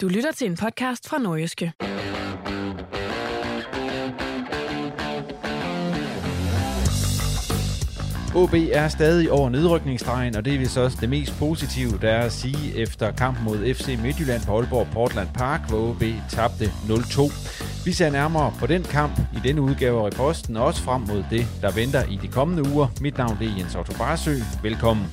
Du lytter til en podcast fra Nordjyske. OB er stadig over nedrykningsstregen, og det er vist også det mest positive, der er at sige efter kampen mod FC Midtjylland på Aalborg Portland Park, hvor OB tabte 0-2. Vi ser nærmere på den kamp i denne udgave af Reposten, og også frem mod det, der venter i de kommende uger. Mit navn er Jens Otto Barsø. Velkommen.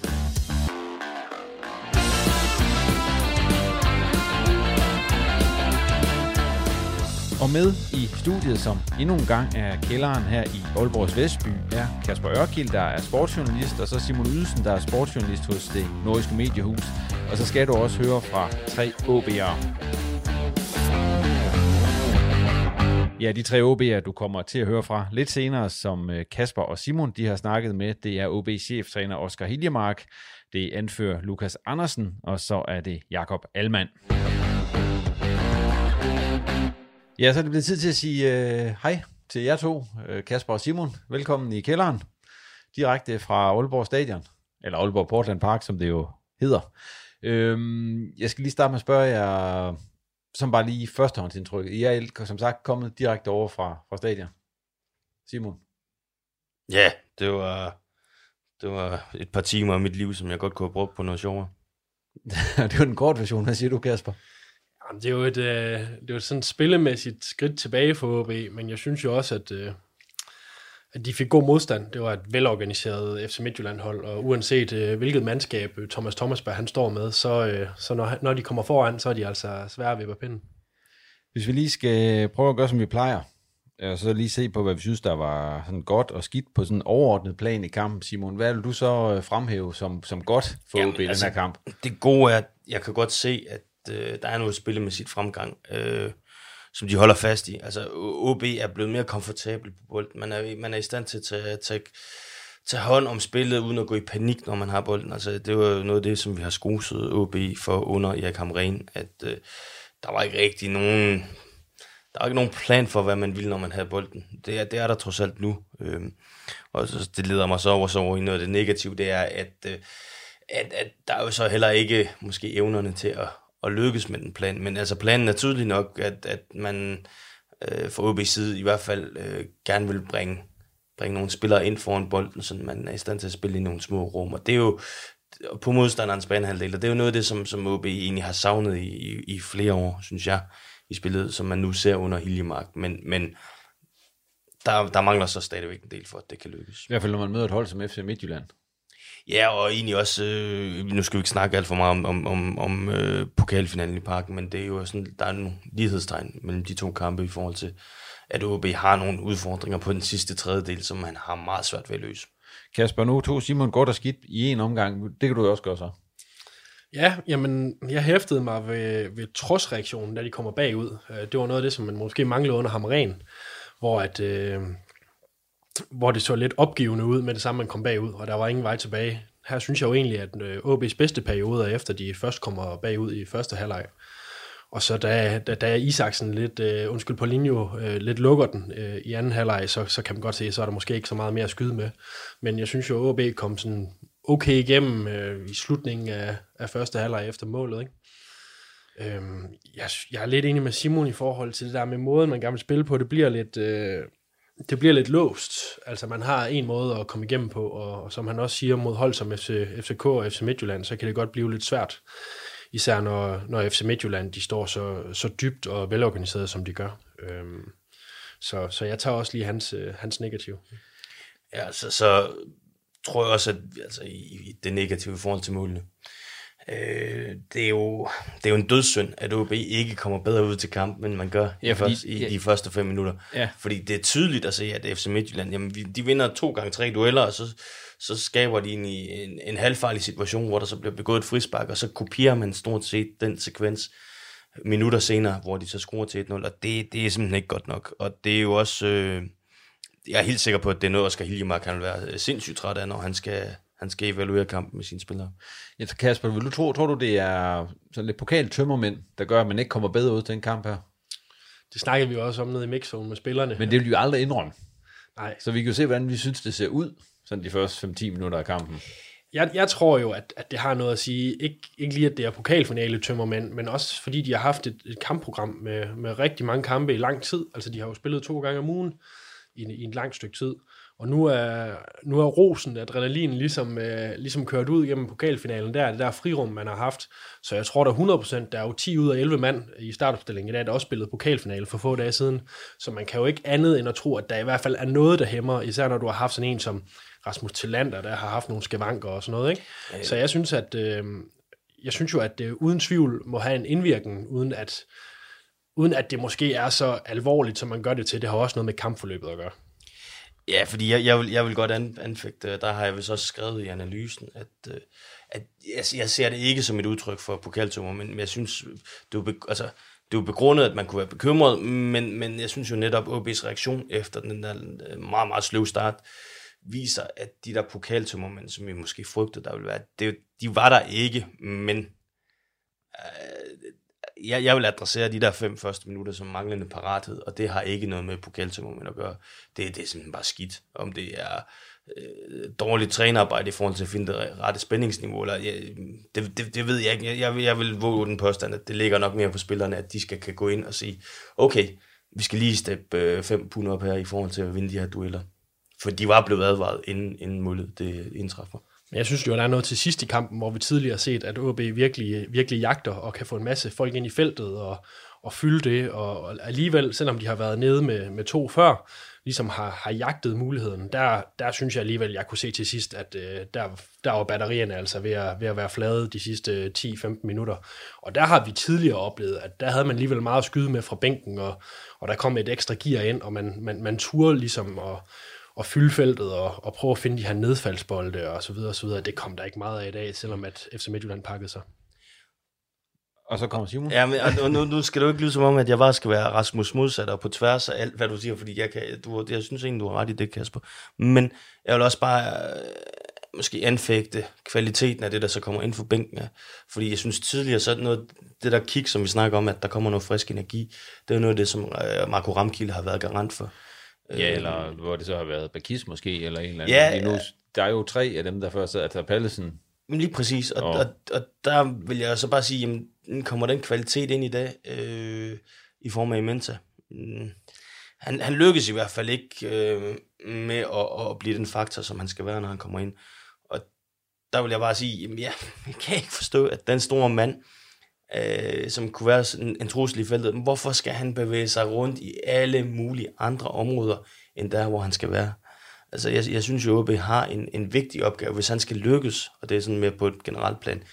Og med i studiet, som endnu en gang er kælderen her i Aalborgs Vestby, er Kasper Ørkild, der er sportsjournalist, og så Simon Ydelsen, der er sportsjournalist hos det Nordiske Mediehus. Og så skal du også høre fra tre OB'ere. Ja, de tre OB'er, du kommer til at høre fra lidt senere, som øh, Kasper og Simon de har snakket med, det er OB-cheftræner Oscar Hiljemark, det er anfører Lukas Andersen, og så er det Jakob Almand. Ja, så er det blevet tid til at sige uh, hej til jer to, uh, Kasper og Simon. Velkommen i kælderen, direkte fra Aalborg Stadion, eller Aalborg Portland Park, som det jo hedder. Uh, jeg skal lige starte med at spørge jer, som bare lige førstehåndsindtryk. I er som sagt kommet direkte over fra, fra stadion. Simon? Ja, det var, det var et par timer af mit liv, som jeg godt kunne have brugt på noget sjovere. det var den kort version. Hvad siger du, Kasper? Jamen, det er jo et, øh, det er jo sådan et spillemæssigt skridt tilbage for OB, men jeg synes jo også, at, øh, at de fik god modstand. Det var et velorganiseret FC Midtjylland-hold, og uanset øh, hvilket mandskab øh, Thomas Thomasberg han står med, så, øh, så når, når de kommer foran, så er de altså svære ved at pinden. Hvis vi lige skal prøve at gøre, som vi plejer, og så lige se på, hvad vi synes, der var sådan godt og skidt på sådan en overordnet plan i kampen. Simon, hvad vil du så øh, fremhæve som, som godt for Jamen, OB i altså, den her kamp? Det gode er, at jeg kan godt se, at øh, der er noget spille med sit fremgang, øh, som de holder fast i. Altså, OB er blevet mere komfortabel på bolden. Man er, man er i stand til at tage, tage, tage hånd om spillet, uden at gå i panik, når man har bolden. Altså, det var noget af det, som vi har skoset OB for under Erik Hamren, at øh, der var ikke rigtig nogen... Der var ikke nogen plan for, hvad man ville, når man havde bolden. Det er, det er der trods alt nu. Øh, og så, det leder mig så over, så over i noget af det negative, det er, at, øh, at, at der er jo så heller ikke måske evnerne til at, at lykkes med den plan. Men altså planen er tydelig nok, at, at man øh, fra OB's side i hvert fald øh, gerne vil bringe, bringe nogle spillere ind foran bolden, så man er i stand til at spille i nogle små rum. Og det er jo på modstanderens banehalvdel, og det er jo noget af det, som, som OB egentlig har savnet i, i, i flere år, synes jeg, i spillet, som man nu ser under Hiljemark. Men, men der, der mangler så stadigvæk en del for, at det kan lykkes. I hvert fald, når man møder et hold som FC Midtjylland. Ja, og egentlig også, øh, nu skal vi ikke snakke alt for meget om, om, om, om øh, pokalfinalen i parken, men det er jo sådan, der er nogle lighedstegn mellem de to kampe i forhold til, at OB har nogle udfordringer på den sidste tredjedel, som man har meget svært ved at løse. Kasper, nu tog Simon godt og skidt i en omgang. Det kan du også gøre så. Ja, jamen, jeg hæftede mig ved, ved trodsreaktionen, da de kommer bagud. Øh, det var noget af det, som man måske manglede under Hamren, hvor at, øh, hvor det så lidt opgivende ud med det samme, man kom bagud, og der var ingen vej tilbage. Her synes jeg jo egentlig, at øh, AB's OB's bedste periode er efter, de først kommer bagud i første halvleg. Og så da, da, da Isaksen lidt, uh, undskyld på linje, uh, øh, lidt lukker den uh, i anden halvleg, så, så kan man godt se, så er der måske ikke så meget mere at skyde med. Men jeg synes jo, at OB kom sådan okay igennem uh, i slutningen af, af første halvleg efter målet. Ikke? Øhm, jeg, jeg er lidt enig med Simon i forhold til det der med måden, man gerne vil spille på. Det bliver lidt, øh, det bliver lidt låst. Altså man har en måde at komme igennem på, og, og som han også siger mod hold som FC, FCK og FC Midtjylland, så kan det godt blive lidt svært. Især når, når FC Midtjylland de står så, så dybt og velorganiseret, som de gør. Øhm, så, så jeg tager også lige hans, øh, hans negativ. Ja, altså, så tror jeg også, at altså, i, i det negative i forhold til målene, øh, det, er jo, det er jo en dødssynd, at OB ikke kommer bedre ud til kampen, end man gør Ja, i, fordi- først, i ja. de første fem minutter. Ja. Fordi det er tydeligt at se, at FC Midtjylland, jamen, de vinder to gange tre dueller, og så, så skaber de en, en, en halvfarlig situation, hvor der så bliver begået et frispark, og så kopierer man stort set den sekvens minutter senere, hvor de så skruer til 1-0, og det, det er simpelthen ikke godt nok. Og det er jo også... Øh, jeg er helt sikker på, at det er noget, Oscar Hiljemark kan være øh, sindssygt træt af, når han skal, han skal evaluere kampen med sine spillere. Ja, så Kasper, vil du tro, tror du, det er sådan lidt pokal tømmermænd, der gør, at man ikke kommer bedre ud til en kamp her? Det snakkede vi jo også om nede i mixzone med spillerne. Men det vil vi jo aldrig indrømme. Nej. Så vi kan jo se, hvordan vi synes, det ser ud, sådan de første 5-10 minutter af kampen. Jeg, jeg tror jo, at, at det har noget at sige. Ikke, ikke lige, at det er pokalfinale tømmermænd, men også fordi de har haft et, et kampprogram med, med rigtig mange kampe i lang tid. Altså, de har jo spillet to gange om ugen i, en- i en lang stykke tid. Og nu er, nu er rosen, adrenalin ligesom, øh, ligesom kørt ud gennem pokalfinalen der, det der frirum, man har haft. Så jeg tror, der er 100%, der er jo 10 ud af 11 mand i startopstillingen i dag, der også spillet pokalfinale for få dage siden. Så man kan jo ikke andet end at tro, at der i hvert fald er noget, der hæmmer, især når du har haft sådan en som Rasmus Tillander, der har haft nogle skavanker og sådan noget. Ikke? Så jeg synes, at øh, jeg synes jo, at det uden tvivl må have en indvirkning, uden at, uden at det måske er så alvorligt, som man gør det til. Det har også noget med kampforløbet at gøre. Ja, fordi jeg, jeg, vil, jeg vil godt an, anfægte, der har jeg vist også skrevet i analysen, at, øh, at jeg, jeg ser det ikke som et udtryk for pokaltummer, men, men jeg synes, det er, be, altså, det er begrundet, at man kunne være bekymret, men, men jeg synes jo netop, OB's reaktion efter den der øh, meget, meget sløve start, viser, at de der pokaltummermænd, som vi måske frygtede, der ville være, det, de var der ikke, men øh, jeg, jeg vil adressere de der fem første minutter som manglende parathed, og det har ikke noget med pokaltømmermænd at gøre. Det, det er simpelthen bare skidt. Om det er øh, dårligt trænerarbejde i forhold til at finde det rette spændingsniveau, eller, jeg, det, det, det ved jeg ikke. Jeg, jeg, vil- jeg vil våge den påstand, at det ligger nok mere på spillerne, at de skal kan gå ind og sige, okay, vi skal lige steppe øh, fem pund op her i forhold til at vinde de her dueller. For de var blevet advaret, inden, inden målet det indtræffer. Men jeg synes jo, at der er noget til sidst i kampen, hvor vi tidligere har set, at OB virkelig, virkelig jagter og kan få en masse folk ind i feltet og, og fylde det, og, og alligevel, selvom de har været nede med, med to før, ligesom har, har jagtet muligheden, der, der synes jeg alligevel, jeg kunne se til sidst, at øh, der, der var batterierne altså ved at, ved at være flade de sidste 10-15 minutter. Og der har vi tidligere oplevet, at der havde man alligevel meget at skyde med fra bænken, og, og der kom et ekstra gear ind, og man, man, man turde ligesom at, at fylde feltet og, og prøve at finde de her nedfaldsbolde og så videre og så videre. Det kom der ikke meget af i dag, selvom at FC Midtjylland pakkede sig. Og så kommer Simon. Ja, men og nu, nu skal du ikke lyde som om, at jeg bare skal være Rasmus modsat og på tværs af alt, hvad du siger, fordi jeg, kan, du, jeg synes egentlig, du har ret i det, Kasper. Men jeg vil også bare øh, måske anfægte kvaliteten af det, der så kommer ind for bænken. Ja. Fordi jeg synes tidligere, så er det noget, det der kick, som vi snakker om, at der kommer noget frisk energi, det er noget af det, som øh, Marco Ramkilde har været garant for. Ja, eller hvor det så har været Bakis måske, eller en eller anden. Ja, nu, der er jo tre af dem, der først er, altså Pallesen. Men lige præcis, og, Og- og, og der vil jeg så bare sige, jamen, kommer den kvalitet ind i dag, øh, i form af Imenta? Mm. Han, han lykkes i hvert fald ikke øh, med at, at blive den faktor, som han skal være, når han kommer ind. Og der vil jeg bare sige, jamen, ja, jeg kan ikke forstå, at den store mand, øh, Øh, som kunne være en, en trussel i feltet, men hvorfor skal han bevæge sig rundt i alle mulige andre områder, end der, hvor han skal være? Altså, jeg, jeg synes jo, at OB har en, en vigtig opgave. Hvis han skal lykkes, og det er sådan mere på et generelt plan,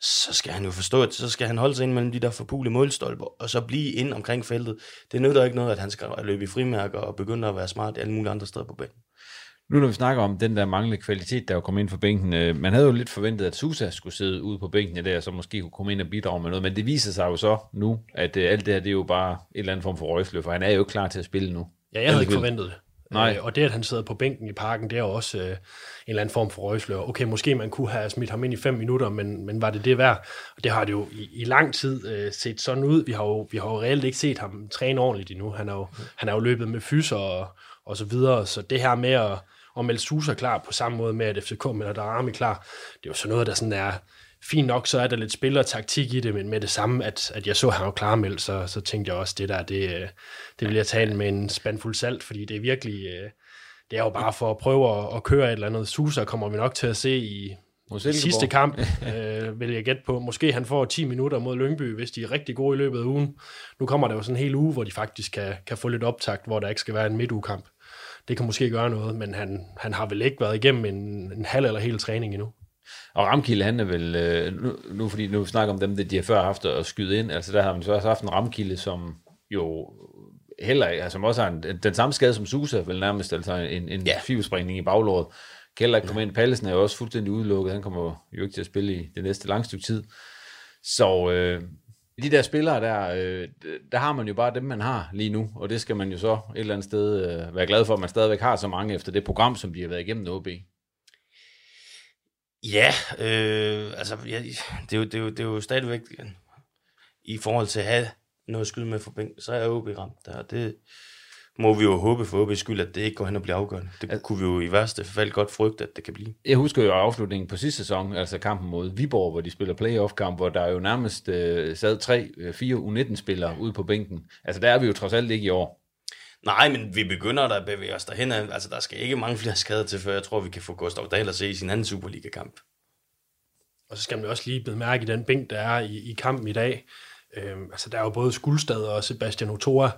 så skal han jo forstå, at så skal han holde sig ind mellem de der forpule målstolper, og så blive ind omkring feltet. Det nytter ikke noget, at han skal løbe i frimærker og begynde at være smart alle mulige andre steder på banen. Nu når vi snakker om den der manglende kvalitet, der jo kom ind for bænken, øh, man havde jo lidt forventet, at Susa skulle sidde ude på bænken og så måske kunne komme ind og bidrage med noget, men det viser sig jo så nu, at øh, alt det her, det er jo bare et eller andet form for røgsløb, for han er jo ikke klar til at spille nu. Ja, jeg havde ikke forventet det. Nej. Øh, og det, at han sidder på bænken i parken, det er jo også øh, en eller anden form for røgslør. Okay, måske man kunne have smidt ham ind i fem minutter, men, men var det det værd? Og det har det jo i, i lang tid øh, set sådan ud. Vi har, jo, vi har jo reelt ikke set ham træne ordentligt endnu. Han er jo, han er jo løbet med fyser og, og så videre, så det her med at, at melde Susa klar på samme måde med, at FCK melder Darami klar, det er jo sådan noget, der sådan er fint nok, så er der lidt spil og taktik i det, men med det samme, at, at jeg så ham klarmeldt, så, så tænkte jeg også, det der, det, øh, det vil jeg tage med en spandfuld salt, fordi det er virkelig, øh, det er jo bare for at prøve at, at køre et eller andet. Susa kommer vi nok til at se i sidste kamp, øh, vil jeg gætte på. Måske han får 10 minutter mod Lyngby, hvis de er rigtig gode i løbet af ugen. Nu kommer der jo sådan en hel uge, hvor de faktisk kan, kan få lidt optakt, hvor der ikke skal være en midtugekamp. Det kan måske gøre noget, men han, han har vel ikke været igennem en, en halv eller hel træning endnu. Og Ramkilde, han er vel, øh, nu, nu fordi nu snakker om dem, det de har før haft at skyde ind, altså der har man så også haft en Ramkilde, som jo heller ikke, altså som også har en, den samme skade som Susa, vel nærmest, altså en, en ja. fibersprængning i baglåret. Keller ikke komme ind. Pallesen er jo også fuldstændig udelukket. Han kommer jo ikke til at spille i det næste lange stykke tid. Så øh, de der spillere der, øh, der har man jo bare dem, man har lige nu, og det skal man jo så et eller andet sted øh, være glad for, at man stadigvæk har så mange efter det program, som de har været igennem OB. Ja, øh, altså ja, det, er jo, det, er jo, det er jo stadigvæk i forhold til at have noget skyde med for bænken, så er OB ramt der. Det må vi jo håbe for OB's skyld, at det ikke går hen og bliver afgørende. Det altså, kunne vi jo i værste fald godt frygte, at det kan blive. Jeg husker jo afslutningen på sidste sæson, altså kampen mod Viborg, hvor de spiller playoff-kamp, hvor der jo nærmest øh, sad tre, øh, fire U19-spillere ude på bænken. Altså der er vi jo trods alt ikke i år. Nej, men vi begynder der at bevæge os derhen. Altså, der skal ikke mange flere skader til, før jeg tror, vi kan få Gustav Dahl at se i sin anden Superliga-kamp. Og så skal man også lige bemærke den bænk, der er i, i kampen i dag. Øhm, altså, der er jo både Skuldstad og Sebastian Otora.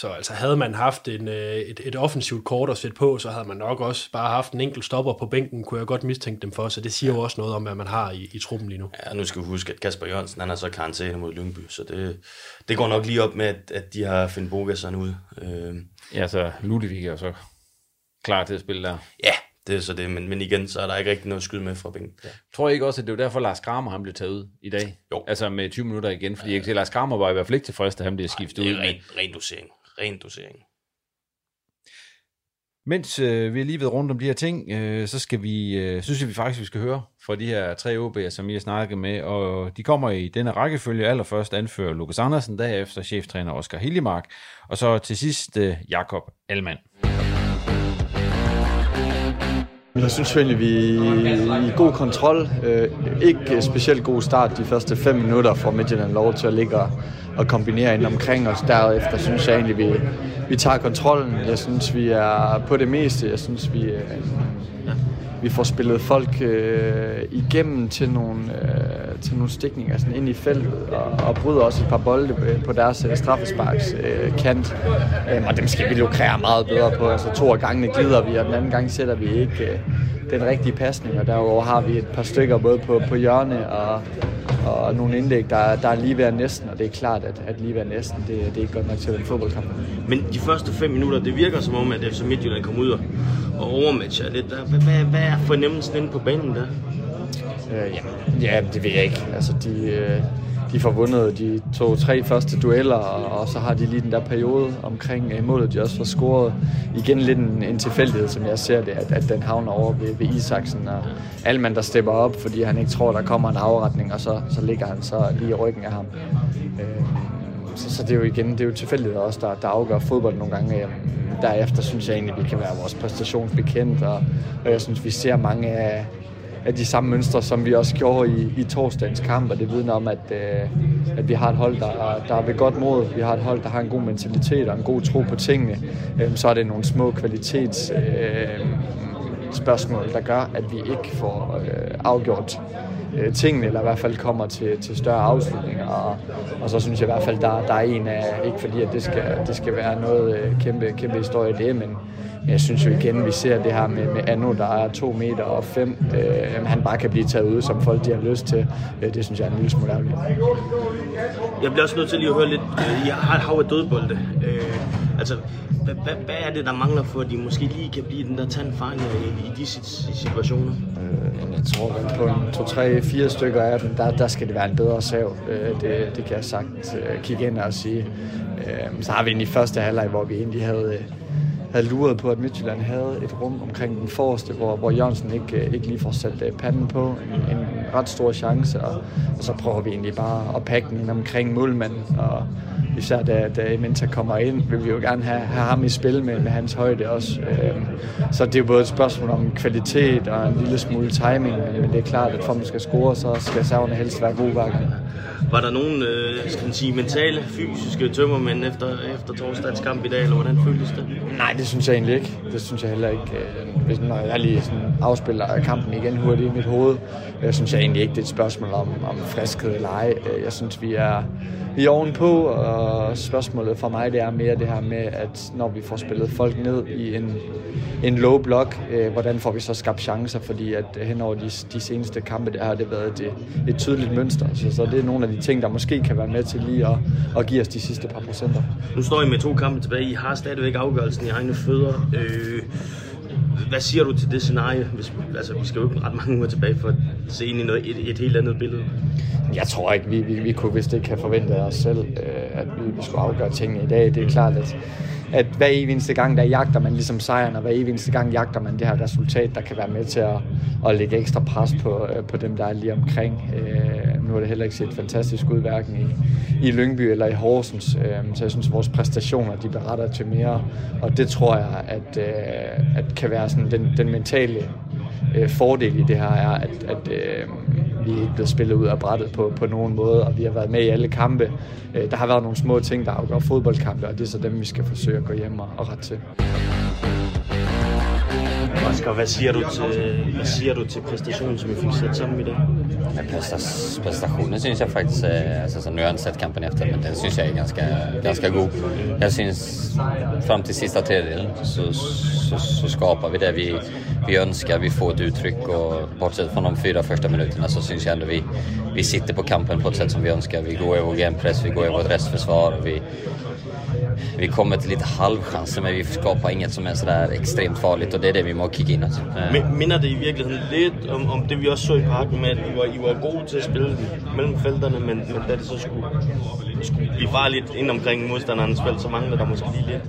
Så altså, havde man haft en, øh, et, et offensivt kort at sætte på, så havde man nok også bare haft en enkelt stopper på bænken, kunne jeg godt mistænke dem for. Så det siger ja. jo også noget om, hvad man har i, i truppen lige nu. Ja, nu skal vi huske, at Kasper Jørgensen, han er så karantæne mod Lyngby, så det, det går nok lige op med, at, at de har Finn Bogason ud. Øh, Ja, så Ludvig er så klar til at spille der. Ja, det er så det, men, men igen, så er der ikke rigtig noget skyde med fra bænken. Ja. Tror jeg ikke også, at det var derfor, Lars Kramer han blev taget ud i dag? Jo. Altså med 20 minutter igen, fordi ja. jeg kan se, at Lars Kramer var i hvert fald ikke tilfreds, da han blev skiftet ud. Det er ren, ren dosering. Ren dosering. Mens øh, vi er lige ved rundt om de her ting, øh, så skal vi, øh, synes jeg vi faktisk, vi skal høre fra de her tre OB'er, som I har snakket med, og de kommer i denne rækkefølge. Allerførst anfører Lukas Andersen, derefter cheftræner Oscar Hiljemark, og så til sidst øh, Jakob Alman. Jeg synes egentlig, vi er i god kontrol. Øh, ikke specielt god start de første fem minutter for Midtjylland lov til at ligge og kombinere ind omkring os. Derefter synes jeg egentlig, vi, vi tager kontrollen. Jeg synes, vi er på det meste. Jeg synes, vi, øh, vi får spillet folk øh, igennem til nogle, øh, til nogle stikninger sådan ind i feltet, og, og bryder også et par bolde øh, på deres øh, straffesparks øh, kant. Øh, og dem skal vi lukrere meget bedre på. Altså to af gangene glider vi, og den anden gang sætter vi ikke øh, den rigtige pasning, og derover har vi et par stykker både på, på hjørne og, og nogle indlæg, der, der er lige ved næsten, og det er klart, at, at lige ved næsten, det, det er ikke godt nok til en fodboldkamp. Men de første fem minutter, det virker som om, at FC Midtjylland kommer ud og, og overmatcher lidt. Hvad, hvad, hvad er fornemmelsen inde på banen der? Øh, ja, ja, det ved jeg ikke. Altså, de, øh, de får vundet de to-tre første dueller, og, så har de lige den der periode omkring øh, målet, de også får scoret. Igen lidt en, en tilfældighed, som jeg ser det, at, at den havner over ved, ved Isaksen, og Alman, der stepper op, fordi han ikke tror, der kommer en afretning, og så, så ligger han så lige i ryggen af ham. Øh, så, så det er jo igen, det er jo tilfældighed også, der, der afgør fodbold nogle gange. Øh, derefter synes jeg egentlig, vi kan være vores præstationsbekendt, og, og jeg synes, vi ser mange af, af de samme mønstre, som vi også gjorde i, i torsdagens kamp, og det vidner om, at, øh, at vi har et hold, der, der er ved godt mod. Vi har et hold, der har en god mentalitet og en god tro på tingene. Øh, så er det nogle små kvalitets øh, spørgsmål, der gør, at vi ikke får øh, afgjort øh, tingene, eller i hvert fald kommer til, til større afslutninger. Og, og så synes jeg i hvert fald, der, der er en af, ikke fordi at det skal, det skal være noget øh, kæmpe, kæmpe historie det, men jeg synes jo igen, vi ser det her med, med Anno, der er 2 meter og 5. Øh, han bare kan blive taget ud, som folk de har lyst til. Øh, det synes jeg er en lille smule ærgerligt. Jeg bliver også nødt til lige at høre lidt. Øh, jeg har et hav af dødbolde. Øh, altså, hvad, hvad, hvad er det, der mangler for, at de måske lige kan blive den der tandfanger i, i de situationer? Øh, jeg tror, at på en 2, 3, 4 stykker af dem, der, der skal det være en bedre sav. Øh, det, det kan jeg sagtens øh, kigge ind og sige. Øh, så har vi egentlig i første halvleg, hvor vi egentlig havde... Øh, havde luret på, at Midtjylland havde et rum omkring den forreste, hvor, hvor Jørgensen ikke, øh, ikke lige får sat øh, panden på. En, en ret stor chance, og, og så prøver vi egentlig bare at pakke den omkring målmanden. Og især da, da Menta kommer ind, vil vi jo gerne have, have ham i spil med, med hans højde også. Øhm, så det er jo både et spørgsmål om kvalitet og en lille smule timing, men det er klart, at for at man skal score, så skal serverne helst være gode hver gang. Var der nogen øh, skal man sige, mentale, fysiske tømmermænd efter, efter torsdagens kamp i dag, eller hvordan føltes det? Nej, det synes jeg egentlig ikke. Det synes jeg heller ikke. Øh, hvis, når jeg lige sådan afspiller kampen igen hurtigt i mit hoved, jeg synes jeg egentlig ikke, det er et spørgsmål om, om friskhed eller ej. Øh, jeg synes, vi er, vi er ovenpå, og spørgsmålet for mig det er mere det her med, at når vi får spillet folk ned i en, en low block, øh, hvordan får vi så skabt chancer, fordi at hen over de, de seneste kampe, der har det været et, et tydeligt mønster. Så, så det er nogle af de ting, der måske kan være med til lige at, at give os de sidste par procenter. Nu står I med to kampe tilbage. I har stadigvæk afgørelsen i egne fødder. Øh, hvad siger du til det scenarie? Hvis, altså, vi skal jo ikke ret mange uger tilbage for at se ind i noget, et, et helt andet billede. Jeg tror ikke, vi, vi, vi kunne vist ikke have forventet os selv, øh, at vi, vi skulle afgøre tingene i dag. Det er klart, at, at hver eneste gang, der jagter man ligesom sejren, og hver eneste gang jagter man det her resultat, der kan være med til at, at lægge ekstra pres på, øh, på dem, der er lige omkring. Øh, var har det heller ikke set fantastisk ud, hverken i, i Lyngby eller i Horsens. Øhm, så jeg synes, at vores præstationer, de beretter til mere, og det tror jeg, at, øh, at kan være sådan den, den mentale øh, fordel i det her, er, at, at øh, vi er ikke blevet spillet ud af brættet på, på nogen måde, og vi har været med i alle kampe. Der har været nogle små ting, der afgør fodboldkampe, og det er så dem, vi skal forsøge at gå hjem og, og rette til. Oscar, hvad siger du til, hvad siger du til præstationen, som vi fik sat sammen i dag? Ja, præstas, syns jag faktiskt faktisk, alltså, så nu har jeg inte kampen efter, men den syns jag er ganska, ganska god. Jag syns fram till sista tredjedelen så, så, så skapar vi det vi, vi önskar, vi får ett uttryck och bortsett från de fyra första minuterna så syns jag ändå vi, vi sitter på kampen på ett sätt som vi önskar. Vi går i vår genpress, vi går i vårt restförsvar, vi, vi kommer till lite halvchanser men vi skapar inget som är sådär extremt farligt och det är det vi må kigge in åt. Men, minder det i virkeligheden lidt om, om det vi også så i parken med, at I var, I var gode til at spille mellem felterne, men, men da det så skulle, skulle blive farligt ind omkring modstanderens felt, så mangler der måske lige lidt.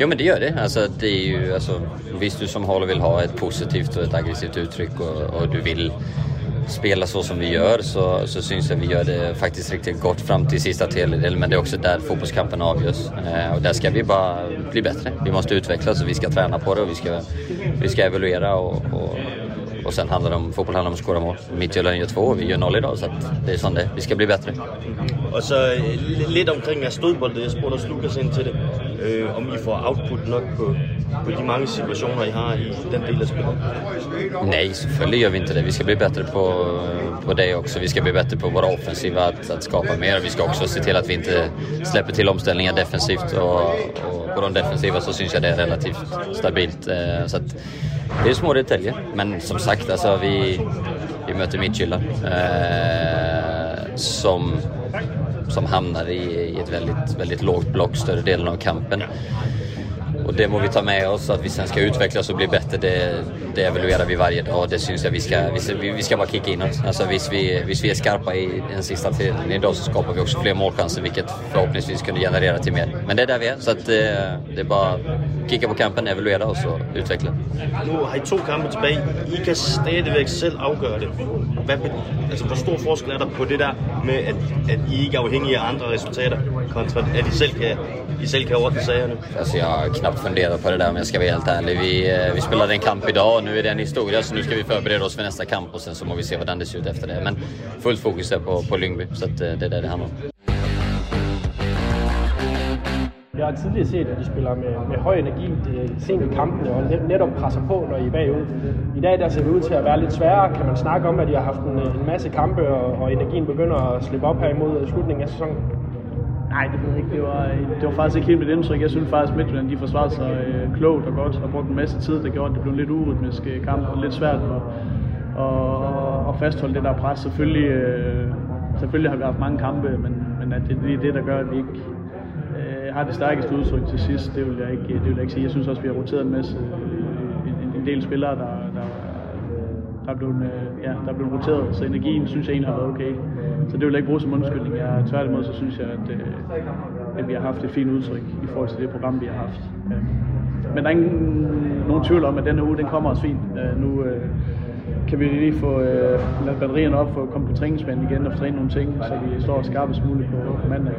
Jo men det gör det. Alltså, det är ju, alltså, visst du som håller vill ha ett positivt och ett aggressivt uttryck och, och du vill spela så som vi gör så, så syns jag vi gör det faktiskt riktigt gott fram till sista tredjedel men det är också där fotbollskampen avgörs. Eh, och där ska vi bara bli bättre. Vi måste utvecklas och vi ska träna på det och vi ska, vi ska evaluera och, och, och sen handlar det om, fotboll handlar om att skåra mål. Midtjylland gör två och vi gör noll idag så att det är som det Vi ska bli bättre. Och så eh, lite omkring jeres jag jeg spurgte også Lukas ind til det, øh, om I får output nok på, på de mange situationer, I har i den del af spillet. Nej, selvfølgelig gör vi inte det. Vi ska bli bättre på, på det också. Vi ska bli bättre på våra offensiva, att, att skapa mer. Vi ska också se till att vi inte släpper till omställningar defensivt. Och, och på de defensiva så syns jag det är relativt stabilt. Eh, Så att det är små detaljer. Men som sagt, alltså, vi, vi möter Midtjylland. Eh, som, som hamnar i, i ett väldigt, väldigt lågt block större delen av kampen. Och det må vi ta med oss, att vi sen ska utvecklas och bli bättre, det, det evaluerar vi varje dag det syns jag vi ska, vi vi ska bara kicka in oss. Alltså visst vi, visst vi är skarpa i den sista tiden idag så skapar vi också fler målchanser vilket förhoppningsvis kunde generera till mer. Men det är där vi är, så att det, det är bara kicka på kampen, evaluera oss och utveckla. Nu har I to kampe tilbage. I kan stadigvæk selv afgøre det. Hvad, altså, hvor stor forskel er der på det der med, at, at I ikke er afhængige af andre resultater, kontra at I selv kan, I selv kan ordne sagerne? Alltså jag har knappt funderat på det där om jag ska vara helt ärlig. Vi, eh, vi spelade en kamp idag och nu är det en historia så nu ska vi förbereda oss för nästa kamp och sen så må vi se vad det ser ut efter det. Men fullt fokus är på, på Lyngby så att eh, det är det det handlar om. Jeg har tidligere set, at de spiller med, med høj energi det, sent i kampene og netop presser på, når I er bagud. I dag der ser det ud til at være lidt sværere. Kan man snakke om, at I har haft en, en masse kampe, og, og energien begynder at slippe op her imod slutningen af sæsonen? Nej, det ved jeg ikke. Det var, øh, det var faktisk ikke helt mit indtryk. Jeg synes faktisk, at Midtjylland de forsvarede sig øh, klogt og godt og brugte en masse tid. Det gjorde, at det blev en lidt urytmisk øh, kamp og lidt svært at, at, at fastholde det der pres. Selvfølgelig, øh, selvfølgelig har vi haft mange kampe, men, men at det er det, der gør, at vi ikke øh, har det stærkeste udtryk til sidst. Det vil jeg ikke, det vil jeg ikke sige. Jeg synes også, at vi har roteret en masse, øh, en, en del spillere, der, der, der er blevet, øh, ja, der er blevet roteret, så energien synes jeg egentlig har været okay. Så det vil jeg ikke bruge som undskyldning. Jeg, tværtimod så synes jeg, at, øh, at vi har haft et fint udtryk i forhold til det program, vi har haft. Øh, men der er ingen nogen tvivl om, at denne uge, den kommer også fint. Øh, nu øh, kan vi lige få uh, batterierne op, få komme på træningsbanen igen og få træne nogle ting, så vi står skarpest muligt på, mandag.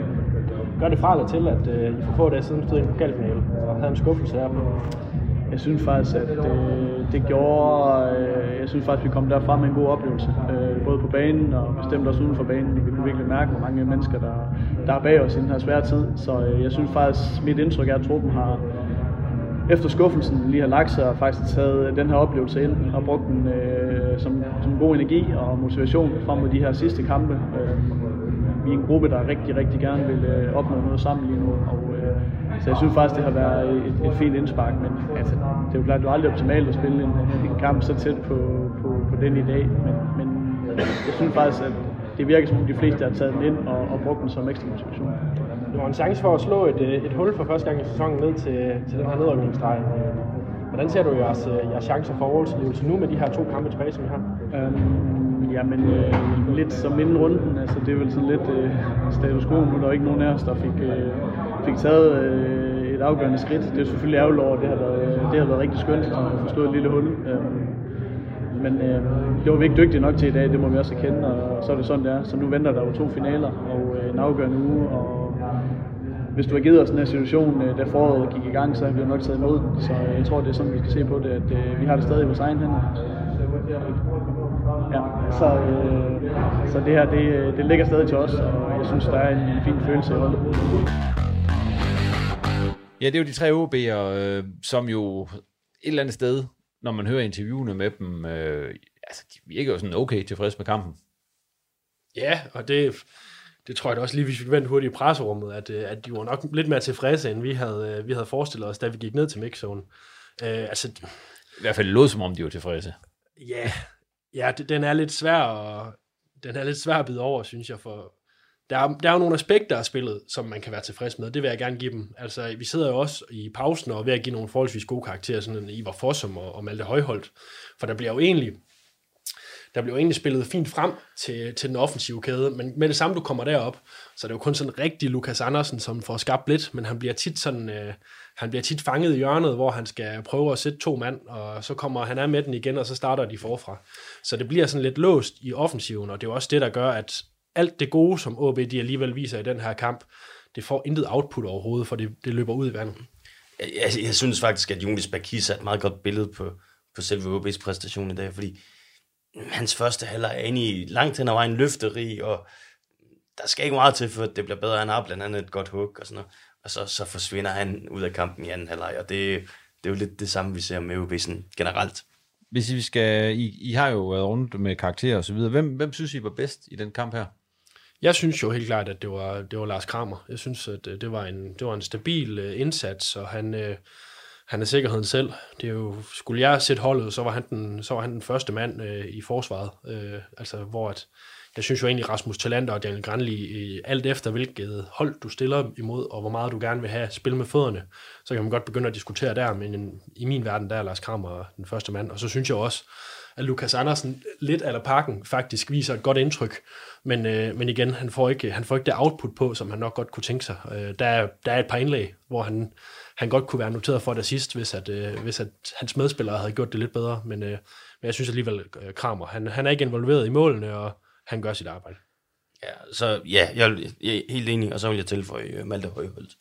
Gør det fra eller til, at uh, I for få dage siden stod i en pokalfinale og havde en skuffelse her? Jeg synes faktisk, at øh, det gjorde, øh, jeg synes faktisk, vi kom derfra med en god oplevelse. Øh, både på banen og bestemt også uden for banen. Vi kunne virkelig mærke, hvor mange mennesker, der, der er bag os i den her svære tid. Så øh, jeg synes faktisk, mit indtryk er, at truppen har, efter skuffelsen lige har lagt sig og faktisk taget den her oplevelse ind og brugt den øh, som, som god energi og motivation frem mod de her sidste kampe. Øh, vi er en gruppe, der rigtig, rigtig gerne vil øh, opnå noget sammen lige nu. Og, øh, så jeg synes faktisk, det har været et, et fint indspark, men altså, det er jo klart, det er aldrig optimalt at spille en, en kamp så tæt på, på, på den i dag, men, men jeg synes faktisk, at det virker som om de fleste har taget den ind og, og brugt den som ekstra motivation. Du har en chance for at slå et, et hul for første gang i sæsonen ned til, til den her nedrykningsstreg. Hvordan ser du jeres, jeres chancer for overlevelse nu med de her to kampe tilbage, som I har? Øhm, jamen, øh, lidt som inden runden. Altså, det er vel sådan lidt øh, status quo. Nu er der ikke nogen af os, der fik, øh, fik taget øh, et afgørende skridt. Det er selvfølgelig ærgerligt over, det har været, det har været rigtig skønt at få slået et lille hul. Øh, men øh, det var vi ikke dygtige nok til i dag, det må vi også erkende, og så er det sådan, det er. Så nu venter der jo to finaler og øh, en afgørende uge, og hvis du har givet os den her situation, øh, da foråret gik i gang, så har vi jo nok taget imod den. Så øh, jeg tror, det er sådan, vi skal se på det, at øh, vi har det stadig i vores egen hænder. Ja, så, øh, så det her, det, det ligger stadig til os, og jeg synes, der er en, fin følelse i holdet. Ja, det er jo de tre OB'er, øh, som jo et eller andet sted, når man hører interviewene med dem, øh, altså, de virker jo sådan okay tilfreds med kampen. Ja, og det, det tror jeg da også lige, hvis vi vendte hurtigt i presserummet, at, øh, at de var nok lidt mere tilfredse, end vi havde, øh, vi havde forestillet os, da vi gik ned til mixzone. Øh, altså, I hvert fald lød som om, de var tilfredse. Ja, ja den er lidt svær at, den er lidt svær at bide over, synes jeg, for der er, der er jo nogle aspekter af spillet, som man kan være tilfreds med. Det vil jeg gerne give dem. Altså, vi sidder jo også i pausen og ved at give nogle forholdsvis gode karakterer, sådan en Ivar Fossum og, og Malte Højholdt. For der bliver jo egentlig, der bliver jo egentlig spillet fint frem til, til den offensive kæde, men med det samme, du kommer derop, så er det jo kun sådan rigtig Lukas Andersen, som får skabt lidt, men han bliver tit sådan, øh, han bliver tit fanget i hjørnet, hvor han skal prøve at sætte to mand, og så kommer han er med den igen, og så starter de forfra. Så det bliver sådan lidt låst i offensiven, og det er jo også det, der gør, at alt det gode, som OB de alligevel viser i den her kamp, det får intet output overhovedet, for det, det løber ud i vandet. Jeg, jeg, jeg synes faktisk, at Jonas Bakis er et meget godt billede på, på selve OB's præstation i dag, fordi hans første halvleg er i langt hen ad vejen løfterig, og der skal ikke meget til, for at det bliver bedre. Han har blandt andet et godt hug og sådan noget. Og så, så forsvinder han ud af kampen i anden halvleg, og det, det er jo lidt det samme, vi ser med OB sådan generelt. Hvis vi skal, I, I har jo været rundt med karakterer og så videre. Hvem, hvem synes I var bedst i den kamp her? Jeg synes jo helt klart, at det var, det var Lars Kramer. Jeg synes, at øh, det var en, det var en stabil uh, indsats, og han, uh, han er sikkerheden selv. Det er jo, skulle jeg sætte holdet, så var han den, så var han den første mand uh, i forsvaret. Uh, altså, hvor at, jeg synes jo egentlig, Rasmus Talander og Daniel Granli, alt efter hvilket hold du stiller imod, og hvor meget du gerne vil have spil med fødderne, så kan man godt begynde at diskutere der, men i min verden, der er Lars Kramer den første mand. Og så synes jeg også, at Lukas Andersen lidt eller pakken faktisk viser et godt indtryk, men, øh, men igen, han får, ikke, han får ikke det output på, som han nok godt kunne tænke sig. Øh, der, er, der er et par indlæg, hvor han, han godt kunne være noteret for det sidst, hvis, at, øh, hvis at hans medspillere havde gjort det lidt bedre, men, øh, men jeg synes alligevel, øh, Kramer, han, han er ikke involveret i målene, og han gør sit arbejde. Ja, så ja, jeg, jeg er helt enig, og så vil jeg tilføje uh, Malte Højholdt.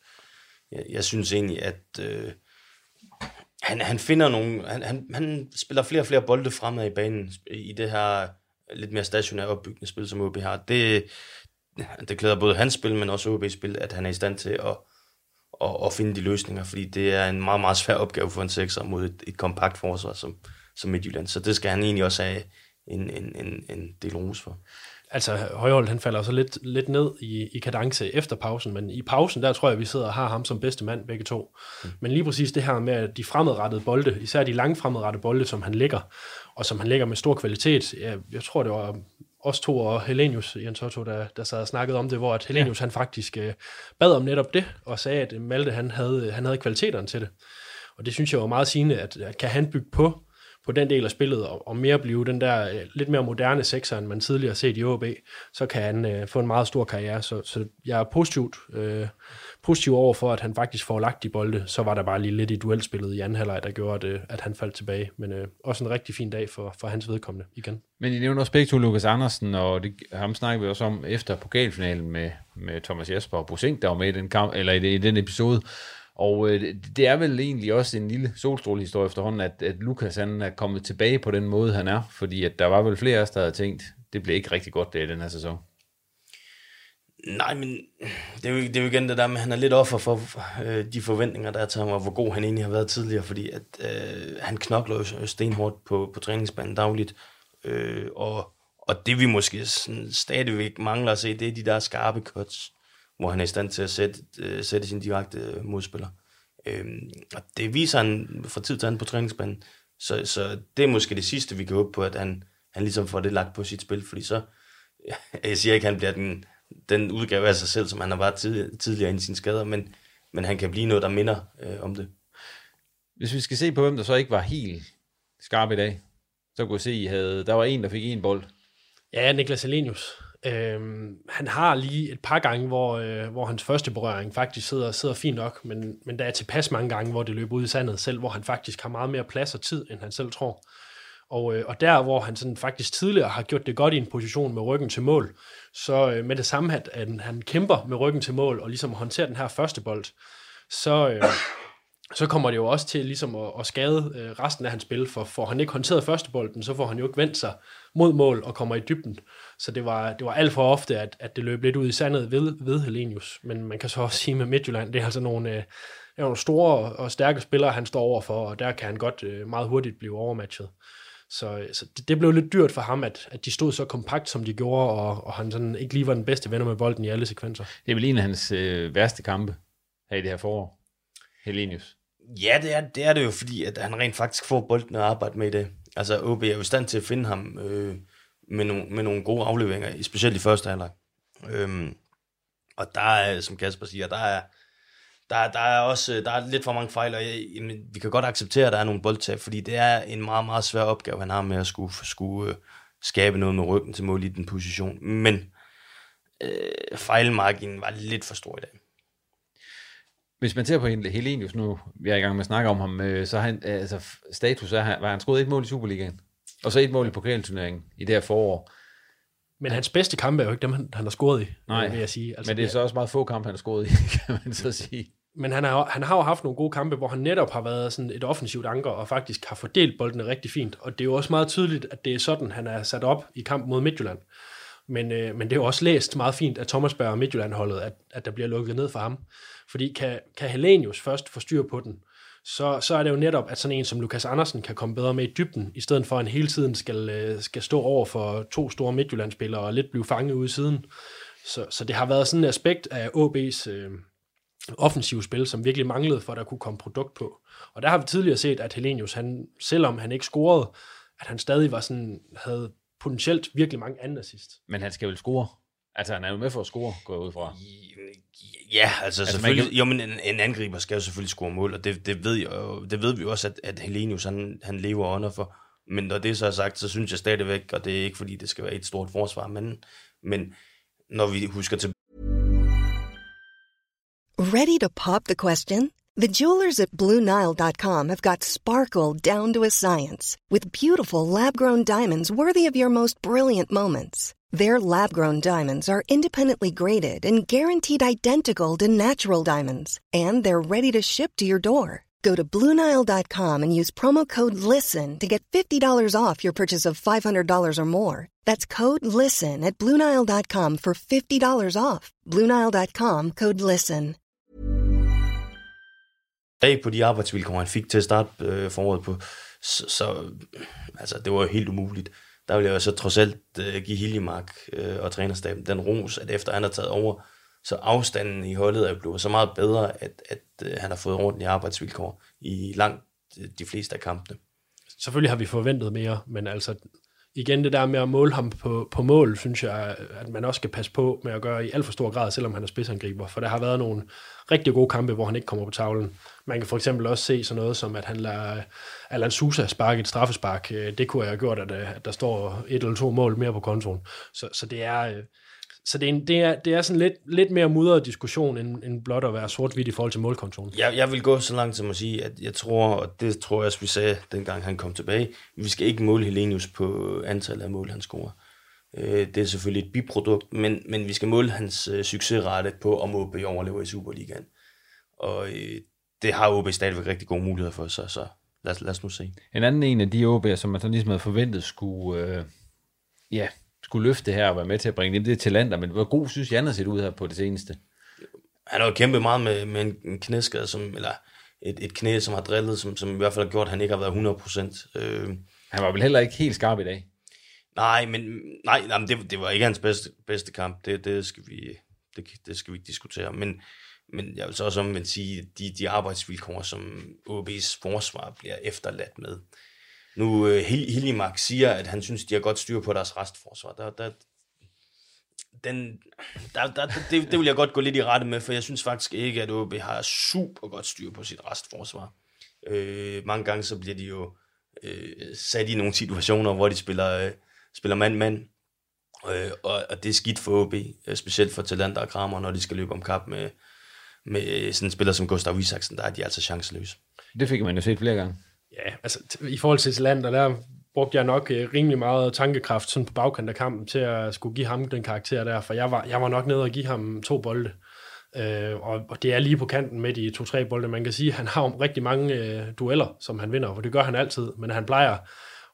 Jeg, jeg synes egentlig, at øh, han, han finder nogle, han, han, han spiller flere og flere bolde fremad i banen i det her lidt mere stationære opbyggende spil, som OB har. Det, det klæder både hans spil, men også OB's spil, at han er i stand til at, at, at finde de løsninger, fordi det er en meget, meget svær opgave for en sekser mod et, et kompakt forsvar som, som Midtjylland. Så det skal han egentlig også have en, en, en, en del ros for. Altså, Højholdt, han falder så lidt, lidt ned i, i kadence efter pausen, men i pausen, der tror jeg, vi sidder og har ham som bedste mand, begge to. Mm. Men lige præcis det her med de fremadrettede bolde, især de lange fremadrettede bolde, som han lægger, og som han lægger med stor kvalitet. Jeg, jeg tror, det var os to og Helenius, Jens Otto, der, der sad og snakkede om det, hvor at Helenius ja. han faktisk øh, bad om netop det, og sagde, at Malte han havde, han havde kvaliteterne til det. Og det synes jeg var meget sigende, at, at kan han bygge på på den del af spillet, og, og mere blive den der øh, lidt mere moderne sekser, end man tidligere har set i OB, så kan han øh, få en meget stor karriere. Så, så jeg er positivt, øh, positiv over for, at han faktisk får lagt de bolde. Så var der bare lige lidt i duelspillet i anden halvleg, der gjorde, at, at han faldt tilbage. Men øh, også en rigtig fin dag for, for hans vedkommende igen. Men I nævner også begge to Lukas Andersen, og det, ham snakker vi også om efter pokalfinalen med, med Thomas Jesper og Bosink, der var med i den, kamp, eller i, i den episode. Og øh, det er vel egentlig også en lille solstrålehistorie efterhånden, at, at Lukas han er kommet tilbage på den måde, han er. Fordi at der var vel flere af os, der havde tænkt, det blev ikke rigtig godt det i den her sæson. Nej, men det er, jo, det er jo igen det der med, at han er lidt offer for øh, de forventninger, der er til ham, og hvor god han egentlig har været tidligere, fordi at, øh, han knokler jo stenhårdt på, på træningsbanen dagligt, øh, og, og det vi måske sådan stadigvæk mangler at se, det er de der skarpe cuts, hvor han er i stand til at sætte, øh, sætte sin direkte øh, modspiller. Øh, og det viser han fra tid til anden på træningsbanen, så, så det er måske det sidste, vi kan håbe på, at han, han ligesom får det lagt på sit spil, fordi så, jeg siger ikke, at han bliver den den udgave af sig selv, som han har været tid, tidligere i sine skader, men, men han kan blive noget, der minder øh, om det. Hvis vi skal se på, hvem der så ikke var helt skarp i dag, så kunne vi se, at I havde, der var en, der fik en bold. Ja, Niklas Alenius. Øhm, han har lige et par gange, hvor, øh, hvor hans første berøring faktisk sidder, sidder fint nok, men, men der er tilpas mange gange, hvor det løber ud i sandet selv, hvor han faktisk har meget mere plads og tid, end han selv tror. Og, øh, og der, hvor han sådan faktisk tidligere har gjort det godt i en position med ryggen til mål, så øh, med det samme, at, at han kæmper med ryggen til mål og ligesom håndterer den her første bold, så, øh, så kommer det jo også til ligesom at, at skade øh, resten af hans spil, for får han ikke håndteret første bolden, så får han jo ikke vendt sig mod mål og kommer i dybden. Så det var, det var alt for ofte, at, at det løb lidt ud i sandet ved, ved Helenius. Men man kan så også sige med Midtjylland, det er altså nogle, øh, det er nogle store og stærke spillere, han står over for, og der kan han godt øh, meget hurtigt blive overmatchet. Så, så det, det blev lidt dyrt for ham, at, at de stod så kompakt, som de gjorde, og, og han sådan ikke lige var den bedste venner med bolden i alle sekvenser. Det er vel en af hans øh, værste kampe her i det her forår, Helenius. Ja, det er, det er det jo, fordi at han rent faktisk får bolden at arbejde med i det. Altså, OB er jo i stand til at finde ham øh, med, nogle, med nogle gode afleveringer, specielt i første halvleg. Øhm, og der er, som Kasper siger, der er, der, der er også der er lidt for mange fejl, og jeg, jamen, vi kan godt acceptere, at der er nogle boldtab, fordi det er en meget, meget svær opgave, han har med at skulle, skulle øh, skabe noget med ryggen til mål i den position. Men øh, fejlmarginen var lidt for stor i dag. Hvis man ser på Helenius nu, vi er i gang med at snakke om ham, øh, så han, altså, status er, var han skruet et mål i Superligaen, og så et mål i pokalturneringen i det her forår. Men hans bedste kampe er jo ikke dem, han, han har scoret i, Nej, vil jeg sige. Altså, men det er så også meget få kampe, han har scoret i, kan man så sige. Men han har, han har jo haft nogle gode kampe, hvor han netop har været sådan et offensivt anker, og faktisk har fordelt boldene rigtig fint. Og det er jo også meget tydeligt, at det er sådan, han er sat op i kamp mod Midtjylland. Men, øh, men det er jo også læst meget fint af Thomas Berg og Midtjylland-holdet, at, at der bliver lukket ned for ham. Fordi kan, kan Helenius først få styr på den, så, så er det jo netop, at sådan en som Lukas Andersen kan komme bedre med i dybden, i stedet for at han hele tiden skal, øh, skal stå over for to store Midtjylland-spillere og lidt blive fanget ude i siden. Så, så det har været sådan et aspekt af OB's øh, offensive spil, som virkelig manglede for, at der kunne komme produkt på. Og der har vi tidligere set, at Helenius, han, selvom han ikke scorede, at han stadig var sådan, havde potentielt virkelig mange anden assist. Men han skal vel score? Altså, han er jo med for at score, går jeg ud fra. Ja, altså, altså selvfølgelig. Kan... Jo, men en, en angriber skal jo selvfølgelig score mål, og det, det, ved, jeg, det ved vi jo også, at, at Helenius, han, han lever under for. Men når det så er sagt, så synes jeg stadigvæk, og det er ikke fordi, det skal være et stort forsvar, men, men når vi husker til... Ready to pop the question? The jewelers at BlueNile.com have got sparkle down to a science with beautiful lab-grown diamonds worthy of your most brilliant moments. Their lab grown diamonds are independently graded and guaranteed identical to natural diamonds, and they're ready to ship to your door. Go to Bluenile.com and use promo code LISTEN to get $50 off your purchase of $500 or more. That's code LISTEN at Bluenile.com for $50 off. Bluenile.com code LISTEN. På de arbejdsvilkår, han fik til at starte øh, foråret på, så, så altså, det var helt umuligt. Der vil jeg jo så trods alt øh, give Hiljemark øh, og trænerstaben den ros, at efter han har taget over, så afstanden i holdet er blevet så meget bedre, at, at øh, han har fået ordentlige arbejdsvilkår i langt øh, de fleste af kampene. Selvfølgelig har vi forventet mere, men altså igen det der med at måle ham på, på mål, synes jeg, at man også skal passe på med at gøre i alt for stor grad, selvom han er spidsangriber. For der har været nogle rigtig gode kampe, hvor han ikke kommer på tavlen. Man kan for eksempel også se sådan noget som, at han lader Alan Sousa sparke et straffespark. Øh, det kunne jeg have gjort, at, øh, at der står et eller to mål mere på kontoen. Så, så det er... Øh, så det er, en, det er, det er sådan lidt, lidt mere mudret diskussion, end, end blot at være sort-hvidt i forhold til målkontoren. Jeg, jeg vil gå så langt som at sige, at jeg tror, og det tror jeg også, vi sagde, dengang han kom tilbage, vi skal ikke måle Helenius på antallet af mål, han scorer. Øh, det er selvfølgelig et biprodukt, men, men vi skal måle hans øh, succesrate på, om OB overlever i Superligaen. Og øh, det har OB stadigvæk rigtig gode muligheder for, så, så lad, lad os nu se. En anden en af de OB'er, som man så ligesom havde forventet skulle, øh, ja, skulle løfte det her og være med til at bringe det, det er talenter, men hvor god synes Jan har set ud her på det seneste? Han har jo kæmpet meget med, med en, en knæskade, som, eller et, et knæ, som har drillet, som, som i hvert fald har gjort, at han ikke har været 100%. Øh, han var vel heller ikke helt skarp i dag? Nej, men nej, nej men det, det var ikke hans bedste, bedste kamp. Det, det, skal vi, det, det skal vi ikke diskutere. Men, men jeg vil så også omvendt sige, de, de arbejdsvilkår, som OB's forsvar bliver efterladt med. Nu, øh, uh, Hillimark siger, at han synes, de har godt styr på deres restforsvar. Der, der, den, der, der, det, det vil jeg godt gå lidt i rette med, for jeg synes faktisk ikke, at OB har super godt styr på sit restforsvar. Øh, mange gange så bliver de jo øh, sat i nogle situationer, hvor de spiller, øh, spiller mand-mand, øh, og, og det er skidt for OB, øh, specielt for Talander og Kramer, når de skal løbe om kap med, med sådan en spiller som Gustav Isaksen, der er de altså chanceløse. Det fik man jo set flere gange. Ja, altså i forhold til Talander, der brugte jeg nok øh, rimelig meget tankekraft sådan på bagkant af kampen til at skulle give ham den karakter der, for jeg var, jeg var nok nede og give ham to bolde. Øh, og, og det er lige på kanten med de to-tre bolde. Man kan sige, at han har rigtig mange øh, dueller, som han vinder, for det gør han altid, men han plejer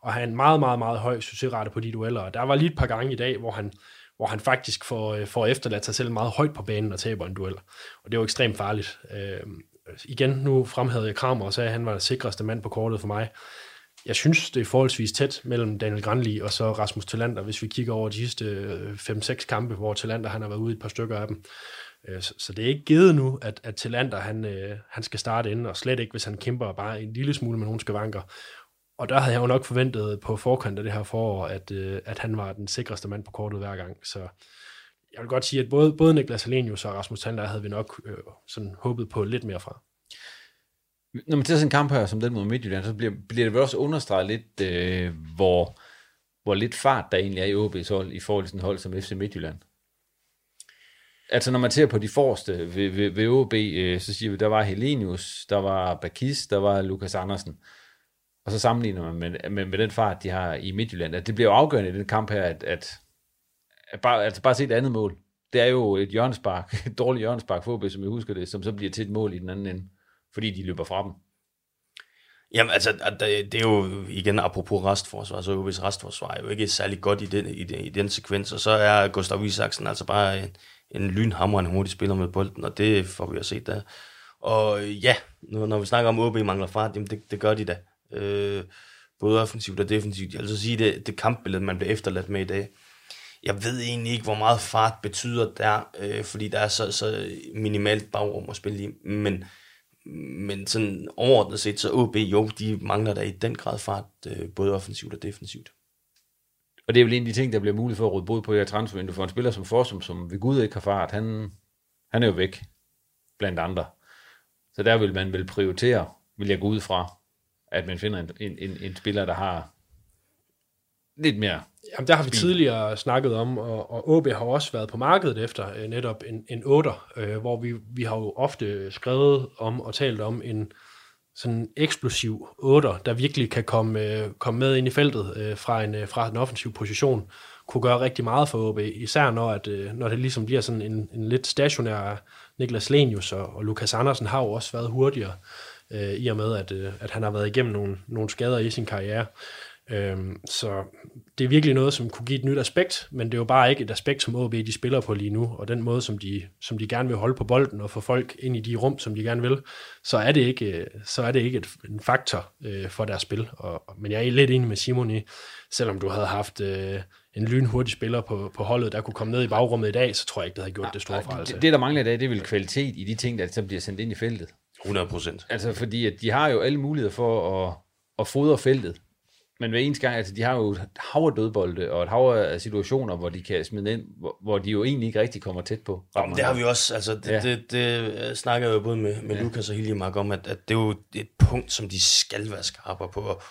at have en meget, meget, meget høj succesrate på de dueller. Og der var lige et par gange i dag, hvor han, hvor han faktisk får, øh, får efterladt sig selv meget højt på banen og taber en duel. Og det er jo ekstremt farligt. Øh, Øh, igen, nu fremhævede jeg Kramer og sagde, at han var den sikreste mand på kortet for mig jeg synes, det er forholdsvis tæt mellem Daniel Granli og så Rasmus Talander, hvis vi kigger over de sidste øh, 5-6 kampe, hvor Talander han har været ude i et par stykker af dem. Øh, så det er ikke givet nu, at, at Talander han, han skal starte ind, og slet ikke, hvis han kæmper bare en lille smule med nogle skavanker. Og der havde jeg jo nok forventet på forkant af det her forår, at, at han var den sikreste mand på kortet hver gang. Så jeg vil godt sige, at både, både Niklas Alenius og Rasmus Talander havde vi nok øh, sådan håbet på lidt mere fra når man tager sådan en kamp her, som den mod Midtjylland, så bliver, bliver det vel også understreget lidt, øh, hvor, hvor lidt fart der egentlig er i OB's hold, i forhold til sådan hold som FC Midtjylland. Altså når man ser på de forreste ved, ved, ved OB, øh, så siger vi, der var Helenius, der var Bakis, der var Lukas Andersen. Og så sammenligner man med, med, med den fart, de har i Midtjylland. At det bliver jo afgørende i den kamp her, at, at bare, altså bare se et andet mål. Det er jo et hjørnespark, et dårligt hjørnespark for OB, som jeg husker det, som så bliver til et mål i den anden ende fordi de løber fra dem. Jamen altså, det er jo igen apropos restforsvar, så OB's restforsvar er jo ikke særlig godt i den, i den, i den sekvens, og så er Gustav Isaksen altså bare en, en lynhamrende hurtig spiller med bolden, og det får vi at se der. Og ja, når, når vi snakker om, OB mangler fart, jamen det, det gør de da. Øh, både offensivt og defensivt. Jeg vil så sige, det, det kampbillede, man bliver efterladt med i dag, jeg ved egentlig ikke, hvor meget fart betyder der, øh, fordi der er så, så minimalt bagrum at spille i, men men sådan overordnet set, så OB jo, de mangler der i den grad fart, øh, både offensivt og defensivt. Og det er vel en af de ting, der bliver muligt for at råde bod på i her transfervindue. For en spiller som Forsum, som ved Gud ikke har fart, han, han er jo væk blandt andre. Så der vil man vel prioritere, vil jeg gå ud fra, at man finder en, en, en, en spiller, der har lidt mere Jamen, der har vi tidligere snakket om, og, og OB har også været på markedet efter øh, netop en, en 8, øh, hvor vi, vi har jo ofte skrevet om og talt om en sådan eksplosiv 8, der virkelig kan komme, øh, komme med ind i feltet øh, fra, en, øh, fra en offensiv position, kunne gøre rigtig meget for OB, især når, at, øh, når det ligesom bliver sådan en, en lidt stationær Niklas Lenius og, og Lukas Andersen har jo også været hurtigere, øh, i og med, at, øh, at han har været igennem nogle, nogle skader i sin karriere. Øhm, så det er virkelig noget, som kunne give et nyt aspekt, men det er jo bare ikke et aspekt, som OB de spiller på lige nu, og den måde, som de, som de gerne vil holde på bolden og få folk ind i de rum, som de gerne vil, så er det ikke, så er det ikke et, en faktor øh, for deres spil. Og, men jeg er lidt enig med Simon i, selvom du havde haft øh, en lynhurtig spiller på, på holdet, der kunne komme ned i bagrummet i dag, så tror jeg ikke, det havde gjort ja, det store fra. Det, det, der mangler i dag, det er vel kvalitet i de ting, der så bliver sendt ind i feltet. 100 procent. Altså fordi, at de har jo alle muligheder for at, at fodre feltet men hver eneste gang, altså de har jo et hav af dødbolde, og et hav af situationer, hvor de kan smide ind, hvor, hvor de jo egentlig ikke rigtig kommer tæt på. Jamen, det har vi også, altså det, ja. det, det, det snakker jeg jo både med, med ja. Lukas og Hiljemark om, at, at det er jo et punkt, som de skal være skarpere på, og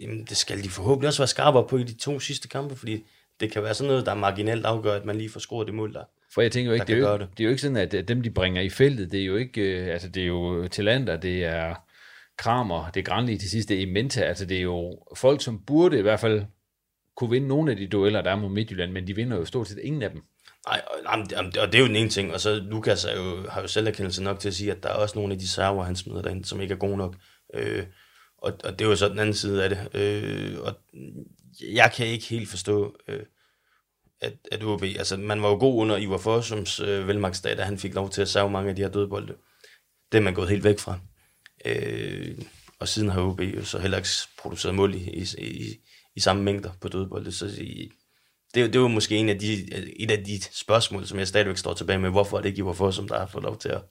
jamen, det skal de forhåbentlig også være skarpere på i de to sidste kampe, fordi det kan være sådan noget, der er marginalt afgør, at man lige får scoret det mål der. For jeg tænker jo ikke, det er jo, det. det er jo ikke sådan, at øh, dem, de bringer i feltet, det er jo ikke, øh, altså det er jo Talander, det er Kramer, det grænlige til sidst, det er Menta, altså det er jo folk, som burde i hvert fald kunne vinde nogle af de dueller, der er mod Midtjylland, men de vinder jo stort set ingen af dem. Nej, og, det- og det er jo den ene ting, og så Lukas er jo, har jo selverkendelse nok til at sige, at der er også nogle af de server, han smider derind, som ikke er gode nok. Øh, og, og det er jo så den anden side af det. Øh, og jeg kan ikke helt forstå, øh, at, at OB, altså man var jo god under Ivar Fossums øh, velmagtsdag, da han fik lov til at serve mange af de her dødbolde. Det er man gået helt væk fra. Øh, og siden har OB jo så heller ikke produceret mål i, i, i, i samme mængder på dødbolde, så i, det, det var måske en af de, et af de spørgsmål, som jeg stadigvæk står tilbage med. Hvorfor er det ikke Ivar som der har fået lov til at,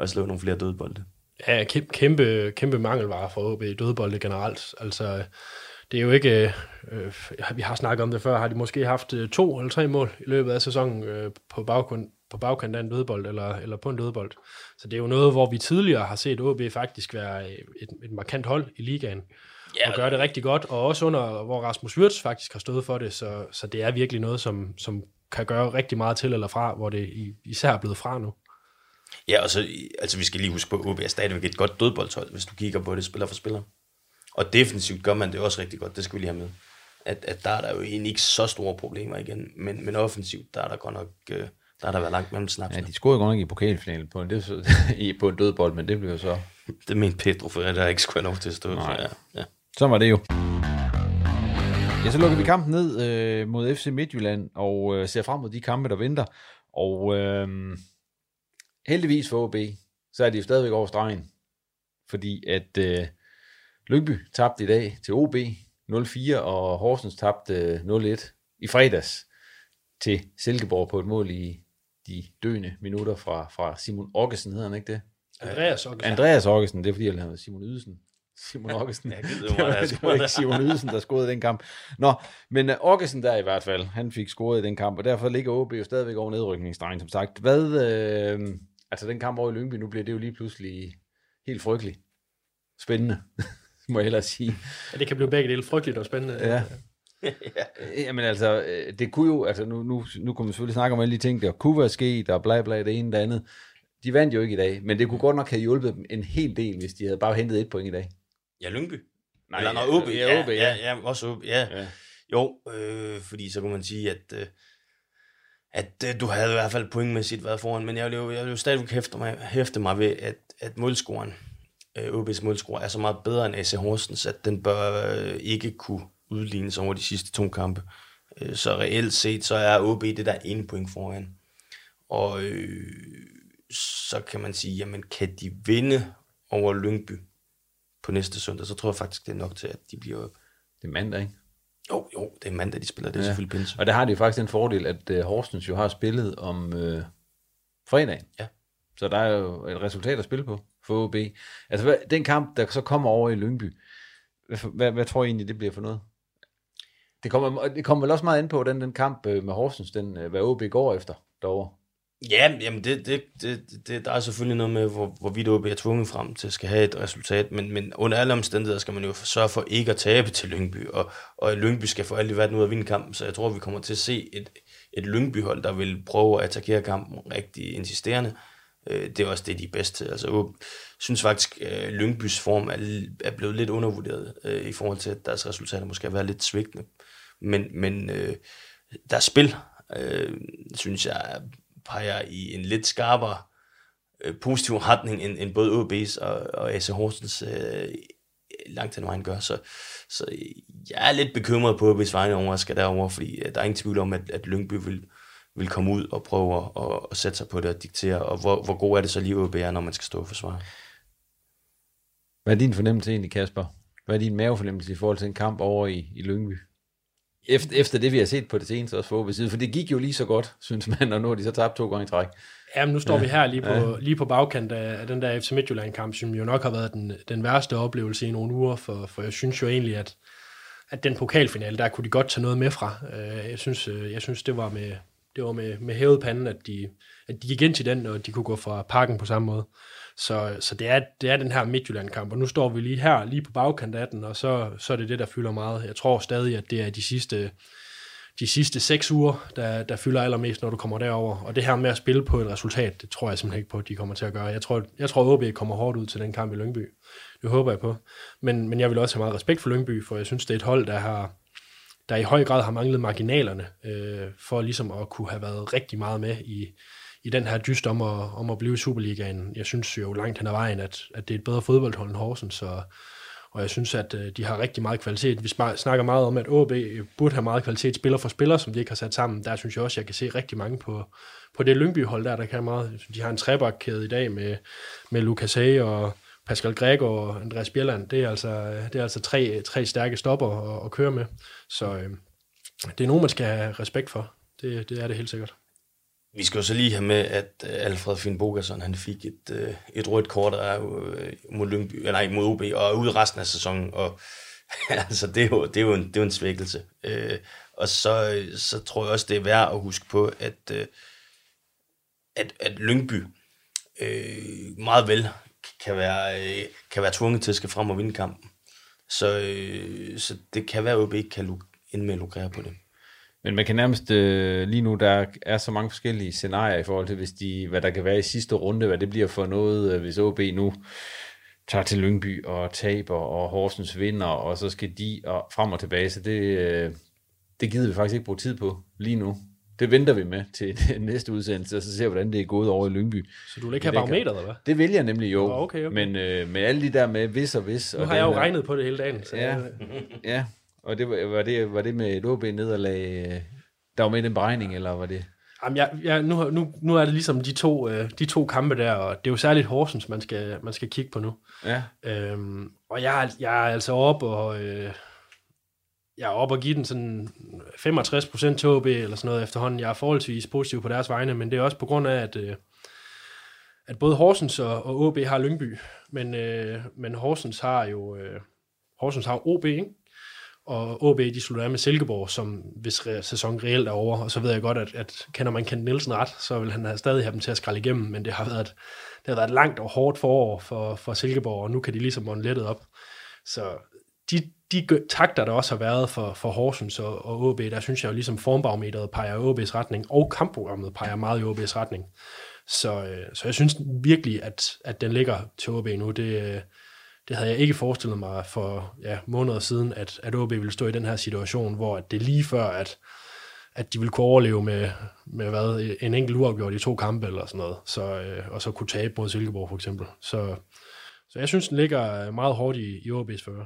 at slå nogle flere dødbolde? Ja, kæmpe, kæmpe, mangelvare for OB i dødbolde generelt. Altså, det er jo ikke, øh, øh, vi har snakket om det før, har de måske haft øh, to eller tre mål i løbet af sæsonen øh, på, baggrund, på bagkant af en dødbold, eller, eller på en dødbold. Så det er jo noget, hvor vi tidligere har set OB faktisk være et, et markant hold i ligaen, Ja, og gøre det rigtig godt, og også under, hvor Rasmus Wirtz faktisk har stået for det, så, så det er virkelig noget, som, som kan gøre rigtig meget til eller fra, hvor det især er blevet fra nu. Ja, og så, altså vi skal lige huske på, at OB er stadigvæk et godt dødboldshold, hvis du kigger på det spiller for spiller. Og defensivt gør man det også rigtig godt, det skal vi lige have med. At, at der er der jo egentlig ikke så store problemer igen, men, men offensivt, der er der godt nok, øh, der har der været langt mellem snapsene. Ja, de scorede godt nok i pokalfinalen på en, det er på en dødbold, men det blev jo så... Det mente Pedro, for der ikke skulle have lov til at stå. Nej. Så, ja. ja. Så var det jo. Ja, så lukker vi kampen ned øh, mod FC Midtjylland, og øh, ser frem mod de kampe, der venter. Og øh, heldigvis for OB, så er de jo stadigvæk over stregen. Fordi at øh, Lyngby tabte i dag til OB 0-4, og Horsens tabte øh, 0-1 i fredags til Silkeborg på et mål i de døende minutter fra, fra Simon Okkesen, hedder han ikke det? Andreas Okkesen. Andreas Okkesen, det er fordi, jeg lavede Simon Ydelsen. Simon Okkesen. Jeg gider jo det, var, det var ikke Simon Ydelsen, der scorede i den kamp. Nå, men uh, Okkesen der i hvert fald, han fik scoret i den kamp, og derfor ligger OB jo stadigvæk over nedrykningsdrengen, som sagt. Hvad, øh, altså den kamp over i Lyngby, nu bliver det jo lige pludselig helt frygteligt. Spændende, må jeg hellere sige. Ja, det kan blive begge dele frygteligt og spændende. Ja. Jamen altså, øh, det kunne jo, altså nu, nu, nu kunne man selvfølgelig snakke om alle de ting, der kunne være sket, og bla bla, det ene det andet. De vandt jo ikke i dag, men det kunne godt nok have hjulpet dem en hel del, hvis de havde bare hentet et point i dag. Ja, Lyngby. Nej, Eller, ja, når OB, ja, ja, OB, ja, ja. ja, ja, også OB, ja. Ja. ja. Jo, øh, fordi så kunne man sige, at, øh, at øh, du havde i hvert fald pointmæssigt været foran, men jeg vil jo, jeg vil jo stadigvæk hæfte mig, hæfte mig ved, at, at målscoren, øh, OB's målscore, er så meget bedre end AC Horsens, at den bør øh, ikke kunne udlignes over de sidste to kampe. Øh, så reelt set, så er OB det der ene point foran. Og øh, så kan man sige, jamen kan de vinde over Lyngby på næste søndag, så tror jeg faktisk, det er nok til, at de bliver... Det er mandag, ikke? Jo, jo, det er mandag, de spiller, det er ja. selvfølgelig pinse. Og der har de faktisk den fordel, at uh, Horsens jo har spillet om uh, fredagen. Ja. Så der er jo et resultat at spille på for OB. Altså hvad, den kamp, der så kommer over i Lyngby, hvad, hvad, hvad tror I egentlig, det bliver for noget? Det kommer, det kommer vel også meget ind på, den, den kamp øh, med Horsens, den, øh, hvad OB går efter derovre. Ja, jamen det, det, det, det, der er selvfølgelig noget med, hvor, hvorvidt OB er tvunget frem til at skal have et resultat, men, men under alle omstændigheder skal man jo sørge for ikke at tabe til Lyngby, og, og Lyngby skal for alt i verden ud at vinde kampen, så jeg tror, vi kommer til at se et, et Lyngby-hold, der vil prøve at attackere kampen rigtig insisterende. Øh, det er også det, de er bedst til. Altså, jeg synes faktisk, at Lyngbys form er, er blevet lidt undervurderet i forhold til, at deres resultater måske har været lidt svigtende. Men, men øh, deres spil, øh, synes jeg, peger i en lidt skarpere øh, positiv retning, end, end både OB's og, og AC Horsens øh, langt den vejen gør. Så, så jeg er lidt bekymret på, hvis vejen skal derover fordi øh, der er ingen tvivl om, at, at Lyngby vil, vil komme ud og prøve at, at, at sætte sig på det og diktere, og hvor, hvor god er det så lige OB er, når man skal stå og forsvare. Hvad er din fornemmelse egentlig, Kasper? Hvad er din mavefornemmelse i forhold til en kamp over i, i Lyngby? Efter, efter det, vi har set på det seneste også for OB side, for det gik jo lige så godt, synes man, og nu har de så tabt to gange i træk. Jamen, nu står Ja. vi her lige på, Ja. ja. lige på bagkant af, af den der FC Midtjylland-kamp, som jo nok har været den, den værste oplevelse i nogle uger, for, for jeg synes jo egentlig, at, at den pokalfinale, der kunne de godt tage noget med fra. Øh, Jeg synes, øh, jeg synes det var med, det var med, med hævet panden, at de, at de gik ind til den, og de kunne gå fra parken på samme måde. Så, så det, er, det er den her Midtjylland-kamp, og nu står vi lige her, lige på bagkant af den, og så, så er det det, der fylder meget. Jeg tror stadig, at det er de sidste, de sidste seks uger, der, der fylder allermest, når du kommer derover. Og det her med at spille på et resultat, det tror jeg simpelthen ikke på, at de kommer til at gøre. Jeg tror, jeg tror OB kommer hårdt ud til den kamp i Lyngby. Det håber jeg på. Men, men jeg vil også have meget respekt for Lyngby, for jeg synes, det er et hold, der har der i høj grad har manglet marginalerne, øh, for ligesom at kunne have været rigtig meget med i, i den her dyst om at, om at blive i Superligaen. Jeg synes jo langt hen ad vejen, at, at det er et bedre fodboldhold end Horsens, så, og jeg synes, at øh, de har rigtig meget kvalitet. Vi snakker meget om, at AB burde have meget kvalitet spiller for spiller, som de ikke har sat sammen. Der synes jeg også, at jeg kan se rigtig mange på, på det Lyngby-hold der, der kan meget. De har en trebakkæde i dag med, med Lucas Hay og Pascal Gregor og Andreas Bjelland. Det er altså, det er altså tre, tre stærke stopper at, at køre med. Så øh, det er nogen, man skal have respekt for. Det, det er det helt sikkert. Vi skal jo så lige have med, at øh, Alfred Finn Bogason, han fik et, øh, et rødt kort der er øh, mod, Lyngby, nej, mod OB, og er ude resten af sæsonen, og altså, det, er jo, det, er jo en, det er jo en svækkelse. Øh, og så, så tror jeg også, det er værd at huske på, at, at, at Lyngby øh, meget vel kan være, øh, kan være tvunget til at skal frem og vinde kampen. Så, øh, så det kan være, at OB ikke kan luk- ind med at lukrere på det. Men man kan nærmest, øh, lige nu, der er så mange forskellige scenarier i forhold til, hvis de, hvad der kan være i sidste runde, hvad det bliver for noget, øh, hvis OB nu tager til Lyngby og taber, og Horsens vinder, og så skal de og frem og tilbage. Så det, øh, det gider vi faktisk ikke bruge tid på lige nu. Det venter vi med til næste udsendelse, og så ser vi, hvordan det er gået over i Lyngby. Så du vil ikke have barometer, eller hvad? Det vil jeg nemlig jo. Oh, okay, okay. Men øh, med alle de der med vis og vis. Nu og har jeg jo her, regnet på det hele dagen. Så ja, ja, og det var, var, det, var det med et OB-nederlag, øh, der var med i den beregning, eller var det? Jamen, jeg, jeg, nu, nu, nu er det ligesom de to, øh, de to kampe der, og det er jo særligt Horsens, man skal, man skal kigge på nu. Ja. Øhm, og jeg, jeg er altså op og... Øh, jeg er oppe og give den sådan 65% til OB eller sådan noget efterhånden. Jeg er forholdsvis positiv på deres vegne, men det er også på grund af, at, øh, at både Horsens og, og OB har Lyngby, men, øh, men Horsens har jo øh, Horsens har OB, ikke? Og OB de slutter af med Silkeborg, som hvis sæsonen reelt er over, og så ved jeg godt, at, at kender man Kent Nielsen ret, så vil han have stadig have dem til at skralde igennem, men det har været, det har været et langt og hårdt forår for, for Silkeborg, og nu kan de ligesom måne lettet op. Så de, de takter, der også har været for, for Horsens og, og OB, der synes jeg jo ligesom formbarometeret peger OB's retning, og kampprogrammet peger meget i OB's retning. Så, øh, så jeg synes virkelig, at, at den ligger til OB nu. Det, øh, det havde jeg ikke forestillet mig for ja, måneder siden, at, at OB ville stå i den her situation, hvor det lige før, at, at de ville kunne overleve med, med hvad, en enkelt uafgjort i to kampe eller sådan noget, så, øh, og så kunne tabe mod Silkeborg for eksempel. Så, så jeg synes, den ligger meget hårdt i, i OB's fører.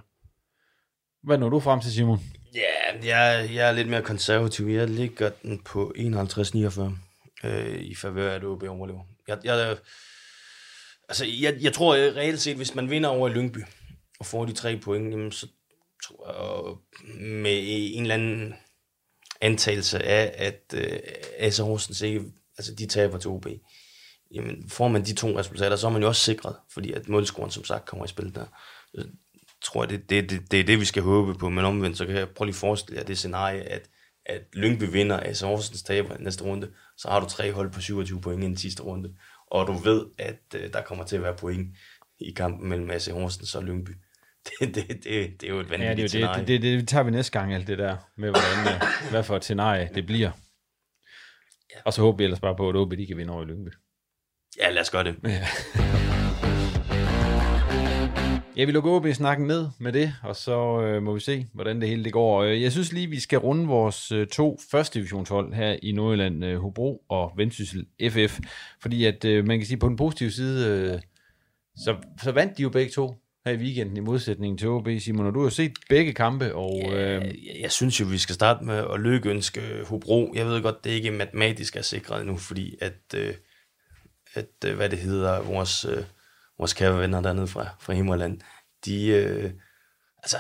Hvad når du frem til, Simon? Ja, jeg, jeg er lidt mere konservativ. Jeg ligger den på 51-49 øh, i favør af, at OB overlever. Jeg, jeg, altså, jeg, jeg tror reelt set, hvis man vinder over i Lyngby og får de tre point, jamen, så tror jeg, med en eller anden antagelse af, at øh, AC Horsens ikke, altså de taber til OB, jamen får man de to resultater, så er man jo også sikret, fordi at målscoren som sagt kommer i spil der tror jeg, det, det, det, det er det, vi skal håbe på. Men omvendt, så kan jeg prøve lige forestille jer det scenarie, at, at Lyngby vinder, altså Horsens taber i næste runde, så har du tre hold på 27 point i den sidste runde. Og du ved, at uh, der kommer til at være point i kampen mellem AC Horsens og Lyngby. Det, det, det, det er jo et vanvittigt ja, det, scenarie. Det, det, det, det tager vi næste gang, alt det der, med hvordan, uh, hvad for et scenarie det bliver. Ja. Og så håber vi ellers bare på, at OB de kan vinde over i Lyngby. Ja, lad os gøre det. Ja. Ja, vi lukker OB-snakken ned med det, og så øh, må vi se, hvordan det hele det går. Øh, jeg synes lige, vi skal runde vores øh, to første divisionshold her i Nordjylland, øh, Hobro og Vendsyssel FF, fordi at øh, man kan sige, på den positive side, øh, så, så vandt de jo begge to her i weekenden i modsætning til OB. Simon, og du har set begge kampe, og... Ja, øh... jeg synes jo, vi skal starte med at lykkeønske Hobro. Jeg ved godt, det ikke matematisk er sikret nu, fordi at, øh, at øh, hvad det hedder, vores... Øh, vores kære venner dernede fra, fra Himmerland, de, øh, altså,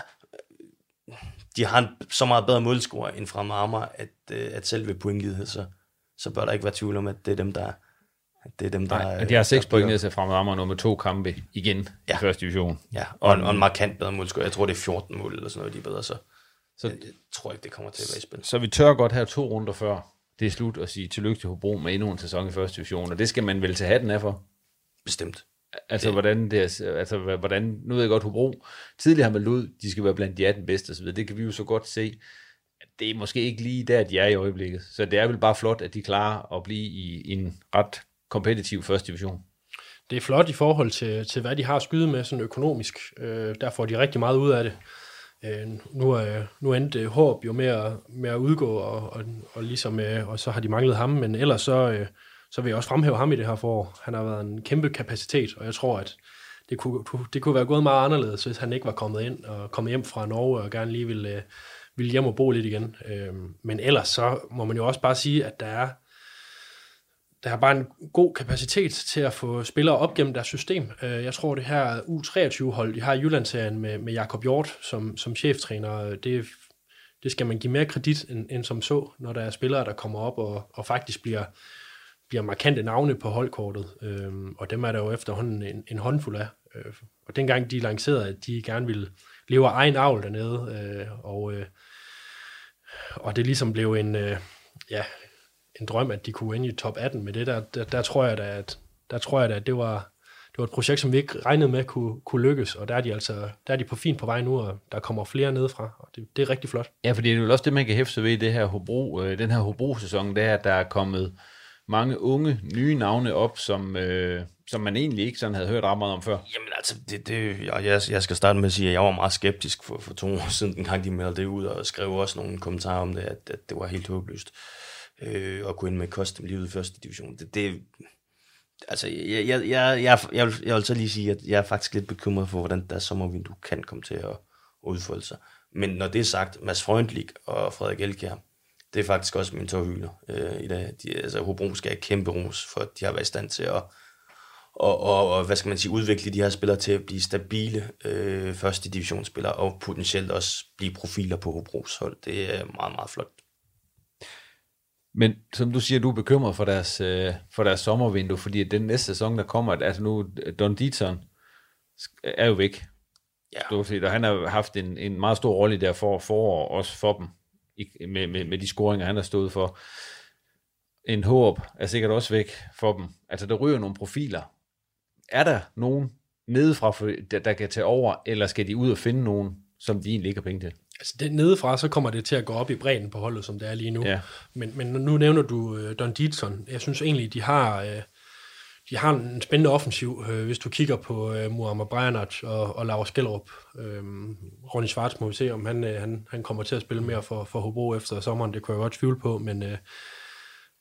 de har en så meget bedre målscore end fra Marmar, at, øh, at selv ved pointlighed, så, så bør der ikke være tvivl om, at det er dem, der at det er dem, der... Nej, de har seks point ned til fra Marmar nummer to kampe igen ja. i første division. Ja, og, en, og en markant bedre målscore. Jeg tror, det er 14 mål eller sådan noget, de er bedre, så, så jeg, jeg tror ikke, det kommer til at være i spil. Så vi tør godt have to runder før det er slut og sige tillykke til Hobro med endnu en sæson i første division, og det skal man vel tage hatten af for? Bestemt. Altså, det. hvordan det er, altså, hvordan, nu ved jeg godt, Hobro tidligere har meldt ud, de skal være blandt de 18 bedste osv., det kan vi jo så godt se, det er måske ikke lige der, de er i øjeblikket. Så det er vel bare flot, at de klarer at blive i, i en ret kompetitiv første division. Det er flot i forhold til, til hvad de har at skyde med sådan økonomisk. Øh, der får de rigtig meget ud af det. Øh, nu, er, nu endte øh, Håb jo med at, med at udgå, og, og, og, ligesom, øh, og så har de manglet ham, men ellers så, øh, så vil jeg også fremhæve ham i det her forår. Han har været en kæmpe kapacitet, og jeg tror, at det kunne, det kunne være gået meget anderledes, hvis han ikke var kommet ind og kommet hjem fra Norge og gerne lige ville, øh, ville hjem og bo lidt igen. Øhm, men ellers så må man jo også bare sige, at der er der er bare en god kapacitet til at få spillere op gennem deres system. Øh, jeg tror, det her U23-hold, de har i Jyllandserien med, med Jakob Hjort som, som cheftræner, det, det skal man give mere kredit end, end som så, når der er spillere, der kommer op og, og faktisk bliver, bliver markante navne på holdkortet. øh, og dem er der jo efterhånden en, en håndfuld af. Øh, og dengang de lancerede, at de gerne ville leve af egen avl dernede, øh, og, øh, og det ligesom blev en, øh, ja, en drøm, at de kunne ind i top 18 med det der, der, der tror jeg da, at, der tror jeg da, at det var, det var et projekt, som vi ikke regnede med kunne, kunne lykkes, og der er de altså der er de på fint på vej nu, og der kommer flere nedefra, og det, det er rigtig flot. Ja, fordi det er jo også det, man kan hæfte sig ved i det her Hobro, øh, den her Hobro-sæson, det er, at der er kommet mange unge, nye navne op, som, øh, som man egentlig ikke sådan havde hørt ret meget om før. Jamen altså, det, det, jeg, jeg skal starte med at sige, at jeg var meget skeptisk for, for to år siden, den gang de meldte det ud, og skrev også nogle kommentarer om det, at, at det var helt håbløst øh, at gå ind med custom livet i første division. Det, det, altså, jeg, jeg, jeg, jeg, jeg, vil, jeg vil så lige sige, at jeg er faktisk lidt bekymret for, hvordan der sommervindue kan komme til at, at udfolde sig. Men når det er sagt, Mads Freundlich og Frederik Elkjær, det er faktisk også min tårhylder øh, i dag. De, altså, Hobro skal have kæmpe ros, for de har været i stand til at og, og, og hvad skal man sige, udvikle de her spillere til at blive stabile øh, første divisionsspillere, og potentielt også blive profiler på Hobros hold. Det er meget, meget flot. Men som du siger, du er bekymret for deres, øh, for deres sommervindue, fordi den næste sæson, der kommer, altså nu, Don Dietzson er jo væk. Ja. Du set, og han har haft en, en meget stor rolle der for forår, også for dem, i, med, med, med de scoringer, han har stået for. En håb er sikkert også væk for dem. Altså, der ryger nogle profiler. Er der nogen nedefra, der, der kan tage over, eller skal de ud og finde nogen, som de egentlig ikke har penge til? Altså det, nedefra, så kommer det til at gå op i bredden på holdet, som det er lige nu. Ja. Men, men nu nævner du uh, Don Dietzson. Jeg synes egentlig, de har, uh, de har en spændende offensiv, øh, hvis du kigger på øh, Muammar Brejanac og, og Lars Gellerup. Øh, Ronny Schwartz må vi se, om han, øh, han, han kommer til at spille mere for, for Hobro efter sommeren. Det kunne jeg godt tvivle på, men, øh,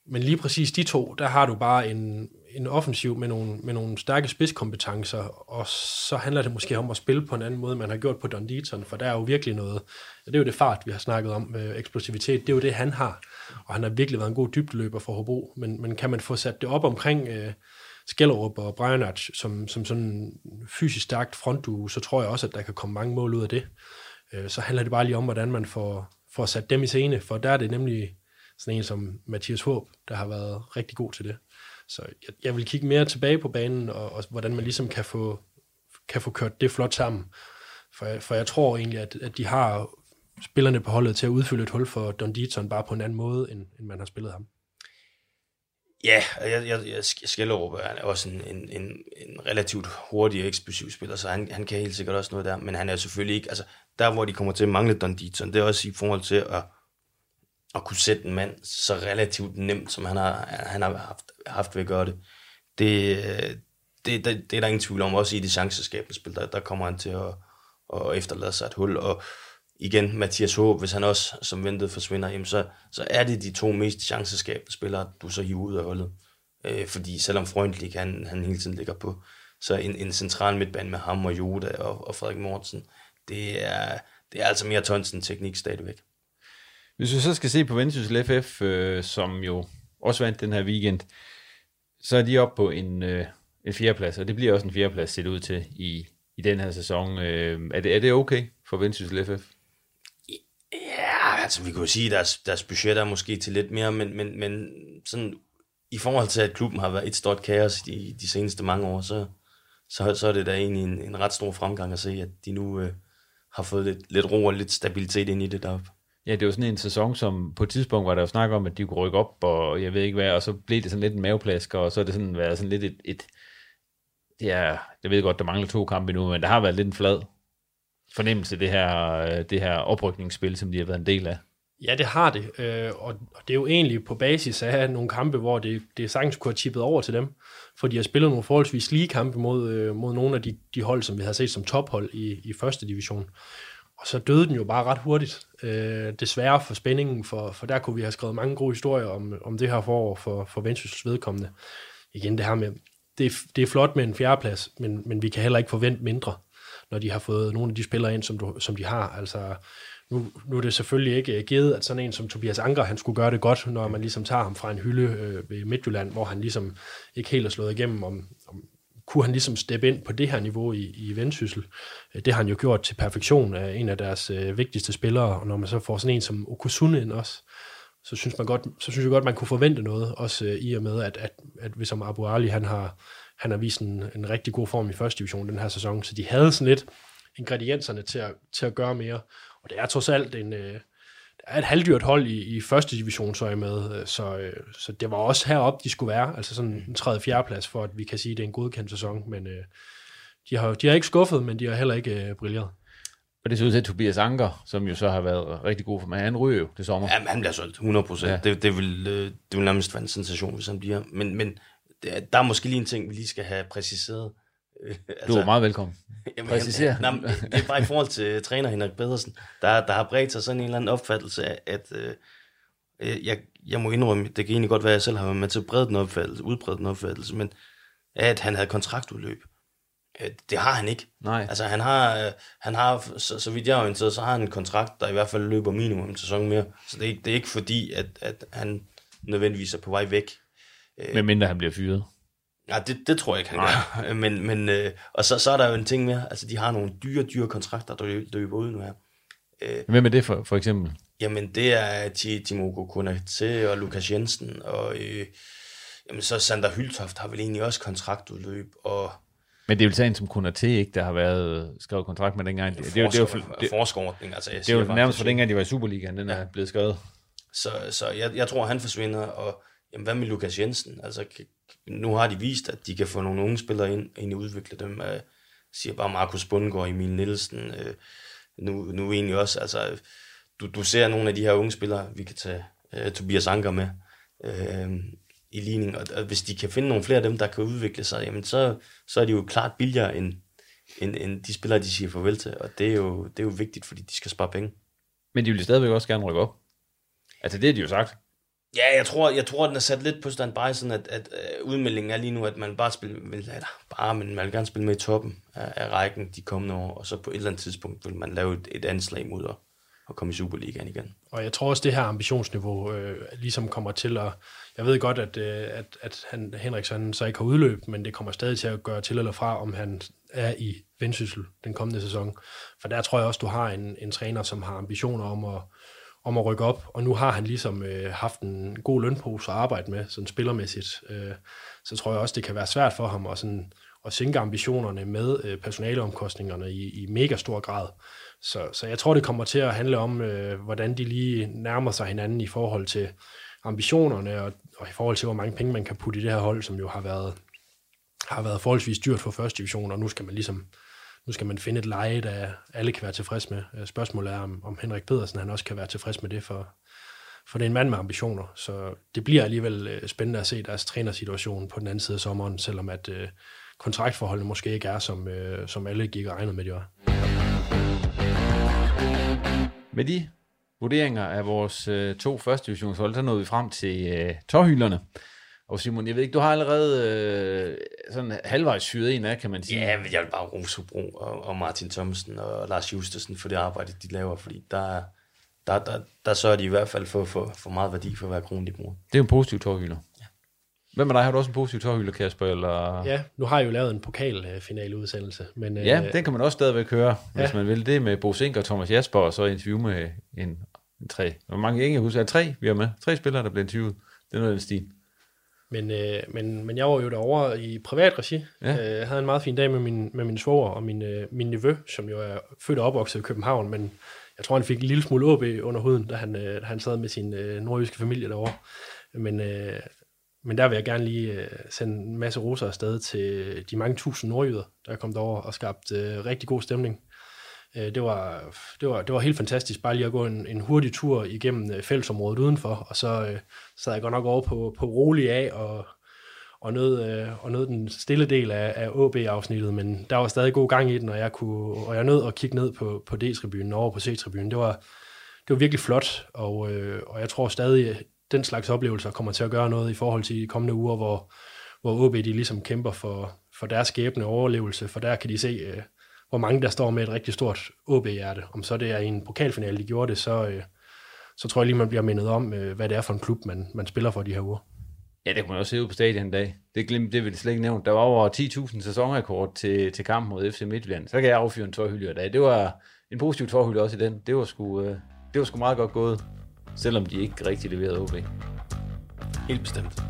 men lige præcis de to, der har du bare en, en offensiv med nogle, med nogle stærke spidskompetencer, og så handler det måske om at spille på en anden måde, man har gjort på Don Deaton, for der er jo virkelig noget, det er jo det fart, vi har snakket om, øh, eksplosivitet, det er jo det, han har, og han har virkelig været en god dybdeløber for Hobro, men, men kan man få sat det op omkring øh, Skellerup og Brianach som, som sådan fysisk stærkt frontduo, så tror jeg også, at der kan komme mange mål ud af det. Øh, så handler det bare lige om, hvordan man får, får sat dem i scene, for der er det nemlig sådan en som Mathias Håb, der har været rigtig god til det. Så jeg, jeg vil kigge mere tilbage på banen, og, og hvordan man ligesom kan få, kan få kørt det flot sammen. For, jeg, for jeg tror egentlig, at, at de har spillerne på holdet til at udfylde et hul for Don Deaton bare på en anden måde, end, end man har spillet ham. Ja, jeg, jeg, jeg Skellerup er også en, en, en, en relativt hurtig og eksplosiv spiller, så han, han kan helt sikkert også noget der, men han er selvfølgelig ikke, altså der hvor de kommer til at mangle Don Dietzson, det er også i forhold til at at kunne sætte en mand så relativt nemt, som han har, han har haft, haft ved at gøre det, det, det, det, det er der ingen tvivl om. Også i det chanceskabende spil, der, der kommer han til at, at efterlade sig et hul. Og igen, Mathias Håb, hvis han også som ventet forsvinder, jamen så, så er det de to mest chanceskabende spillere, du så hiver ud af holdet. Øh, fordi selvom Freundlich, han, han hele tiden ligger på, så en, en central midtbane med ham og Joda og, og Frederik Mortensen, det er, det er altså mere tons teknik stadigvæk. Hvis vi så skal se på Vendsyssel FF, øh, som jo også vandt den her weekend, så er de oppe på en, øh, en fjerdeplads, og det bliver også en fjerdeplads set ud til i, i den her sæson. Øh, er, det, er det okay for Vendsyssel FF? Altså vi kan jo sige, at deres, deres budget er måske til lidt mere, men, men, men sådan, i forhold til, at klubben har været et stort kaos de, de seneste mange år, så, så, så er det da egentlig en, en ret stor fremgang at se, at de nu øh, har fået lidt, lidt ro og lidt stabilitet ind i det deroppe. Ja, det var sådan en sæson, som på et tidspunkt var der jo snak om, at de kunne rykke op, og jeg ved ikke hvad, og så blev det sådan lidt en maveplasker, og så er det sådan været sådan lidt et, et ja, jeg ved godt, der mangler to kampe nu, men der har været lidt en flad fornemmelse, det her, øh, det her oprykningsspil, som de har været en del af. Ja, det har det, øh, og, det er jo egentlig på basis af nogle kampe, hvor det, det sagtens kunne have tippet over til dem, for de har spillet nogle forholdsvis lige kampe mod, øh, mod nogle af de, de hold, som vi har set som tophold i, i første division. Og så døde den jo bare ret hurtigt, øh, desværre for spændingen, for, for der kunne vi have skrevet mange gode historier om, om det her forår for, for Vendsyssels vedkommende. Igen det her med, det det er flot med en fjerdeplads, men, men vi kan heller ikke forvente mindre, når de har fået nogle af de spillere ind, som, du, som de har. Altså, nu, nu er det selvfølgelig ikke øh, givet, at sådan en som Tobias Anker, han skulle gøre det godt, når man ligesom tager ham fra en hylde øh, ved Midtjylland, hvor han ligesom ikke helt er slået igennem, om, om kunne han ligesom steppe ind på det her niveau i, i Vendsyssel. Øh, det har han jo gjort til perfektion af en af deres øh, vigtigste spillere, og når man så får sådan en som Okusun ind også, så synes, man godt, så synes jeg godt, man kunne forvente noget, også øh, i og med, at, at, at hvis som Abu Ali, han har, han har vist en, en rigtig god form i første division den her sæson, så de havde sådan lidt ingredienserne til at, til at gøre mere. Og det er trods alt en, øh, er et halvdyrt hold i, i første division, så er med, øh, så, øh, så det var også heroppe, de skulle være, altså sådan en tredje fjerde plads, for at vi kan sige, at det er en godkendt sæson, men øh, de, har, de har ikke skuffet, men de har heller ikke øh, brilleret. Og det ser ud til, at Tobias Anker, som jo så har været rigtig god for mig, han ryger jo det sommer. Ja, han bliver solgt 100 procent. Ja. Det, det, vil, øh, det vil nærmest være en sensation, hvis han bliver. Men, men der er måske lige en ting, vi lige skal have præciseret. altså, du er meget velkommen. Jamen, Præciser. Jamen, det er bare i forhold til træner Henrik Pedersen. Der, der har bredt sig sådan en eller anden opfattelse af, at øh, jeg, jeg må indrømme, det kan egentlig godt være, at jeg selv har været med til at brede den opfattelse, udbrede den opfattelse, men at han havde kontraktudløb. Øh, det har han ikke. Nej. Altså han har, øh, han har så, så vidt jeg er orienteret, så har han en kontrakt, der i hvert fald løber minimum en sæson mere. Så det er, ikke, det er ikke fordi, at, at han nødvendigvis er på vej væk. Med mindre han bliver fyret. Ja, det, det tror jeg ikke, han Nej. gør. Men, men, øh, og så, så er der jo en ting mere. Altså, de har nogle dyre, dyre kontrakter, der løber ud nu her. Øh, Hvem er det for, for eksempel? Jamen, det er Timo Konate og Lukas Jensen, og øh, jamen, så Sander Hyltoft har vel egentlig også kontraktudløb, og men det er jo sagen som Konate, ikke, der har været skrevet kontrakt med dengang. Det, det, det, det, det, det, forskerordning, altså. Jeg det er jo nærmest for dengang, de var i Superligaen, den ja. er blevet skrevet. Så, så jeg, jeg tror, han forsvinder, og jamen, hvad med Lukas Jensen? Altså, nu har de vist, at de kan få nogle unge spillere ind, ind og udvikle dem. Jeg siger bare Markus Bundgaard, Emil Nielsen, øh, nu, nu egentlig også, altså, du, du ser nogle af de her unge spillere, vi kan tage uh, Tobias Anker med uh, i ligning, og, og hvis de kan finde nogle flere af dem, der kan udvikle sig, jamen så, så er de jo klart billigere end, end, end de spillere, de siger farvel til, og det er, jo, det er jo vigtigt, fordi de skal spare penge. Men de vil stadigvæk også gerne rykke op. Altså det har de jo sagt. Ja, jeg tror, jeg tror, den er sat lidt på standby, sådan at, at øh, udmeldingen er lige nu, at man bare spiller, vil, eller bare, men man vil gerne spille med i toppen af, af rækken de kommende år, og så på et eller andet tidspunkt vil man lave et, et anslag mod at, at komme i Superligaen igen. Og jeg tror også, det her ambitionsniveau øh, ligesom kommer til at, jeg ved godt, at, øh, at, at han, Henriksen så ikke har udløb, men det kommer stadig til at gøre til eller fra, om han er i vendsyssel den kommende sæson. For der tror jeg også, du har en, en træner, som har ambitioner om at, om at rykke op, og nu har han ligesom øh, haft en god lønpose at arbejde med, sådan spillermæssigt. Øh, så tror jeg også, det kan være svært for ham at, sådan, at sænke ambitionerne med øh, personaleomkostningerne i, i mega stor grad. Så, så jeg tror, det kommer til at handle om, øh, hvordan de lige nærmer sig hinanden i forhold til ambitionerne, og, og i forhold til, hvor mange penge man kan putte i det her hold, som jo har været, har været forholdsvis dyrt for første division, og nu skal man ligesom nu skal man finde et leje, der alle kan være tilfreds med. Øh, spørgsmålet er, om, om Henrik Pedersen han også kan være tilfreds med det, for, for det er en mand med ambitioner. Så det bliver alligevel øh, spændende at se deres trænersituation på den anden side af sommeren, selvom at øh, kontraktforholdene måske ikke er, som, øh, som alle gik og regnede med, det var. Med de vurderinger af vores øh, to første divisionshold, så nåede vi frem til øh, tårhylderne. Og Simon, jeg ved ikke, du har allerede øh, sådan halvvejs syret en af, kan man sige. Ja, jeg vil bare rose Bro og, og Martin Thomsen og Lars Justesen for det arbejde, de laver, fordi der, der, der, der sørger de i hvert fald for, for, for meget værdi for hver krone, de bruger. Det er jo en positiv tårhylder. Ja. Hvem er dig? Har du også en positiv tårhylder, Kasper? Eller? Ja, nu har jeg jo lavet en pokalfinaleudsendelse. Men, ja, øh, den kan man også stadigvæk høre, ja. hvis man vil. Det er med Bo Sink og Thomas Jasper, og så interview med en, en tre. Hvor mange ikke husker? Er tre, vi er med? Tre spillere, der bliver interviewet. Det er noget af den stil. Men, øh, men, men jeg var jo derovre i privat regi. Ja. Øh, jeg havde en meget fin dag med min, med min svoger og min, øh, min nevø, som jo er født og opvokset i København, men jeg tror, han fik en lille smule OB under huden, da han, øh, da han sad med sin øh, nordjyske familie derovre. Men, øh, men der vil jeg gerne lige øh, sende en masse roser afsted til de mange tusind nordjyder, der er kommet over og skabt øh, rigtig god stemning. Øh, det, var, det, var, det var helt fantastisk bare lige at gå en, en hurtig tur igennem øh, fællesområdet udenfor, og så øh, sad jeg godt nok over på, på rolig af og, og, nød, øh, og nød den stille del af, af AB-afsnittet, men der var stadig god gang i den, og jeg, kunne, og jeg nød at kigge ned på, på D-tribunen over på C-tribunen. Det var, det var virkelig flot, og, øh, og jeg tror stadig, den slags oplevelser kommer til at gøre noget i forhold til de kommende uger, hvor, hvor OB de ligesom kæmper for, for deres skæbne overlevelse, for der kan de se, øh, hvor mange der står med et rigtig stort OB-hjerte. Om så det er i en pokalfinale, de gjorde det, så, øh, så tror jeg lige, man bliver mindet om, øh, hvad det er for en klub, man, man spiller for de her uger. Ja, det kunne man også se ud på stadion en dag. Det, glemt, det vil slet ikke nævnt. Der var over 10.000 sæsonrekord til, til kampen mod FC Midtjylland. Så kan jeg affyre en tårhylde i dag. Det var en positiv tårhylde også i den. Det var sgu, øh, det var sgu meget godt gået, selvom de ikke rigtig leverede OB. Helt bestemt.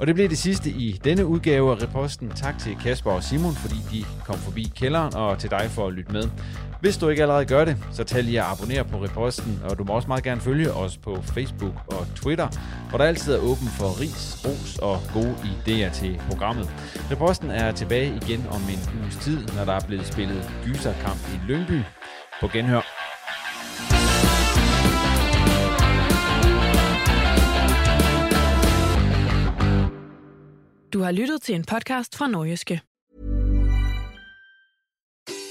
Og det blev det sidste i denne udgave af Reposten. Tak til Kasper og Simon, fordi de kom forbi kælderen, og til dig for at lytte med. Hvis du ikke allerede gør det, så tag lige at abonnere på Reposten, og du må også meget gerne følge os på Facebook og Twitter, hvor der altid er åben for ris, ros og gode idéer til programmet. Reposten er tilbage igen om en uges tid, når der er blevet spillet gyserkamp i Lyngby. På genhør. Du har lyttet til en podcast fra Nordjyske.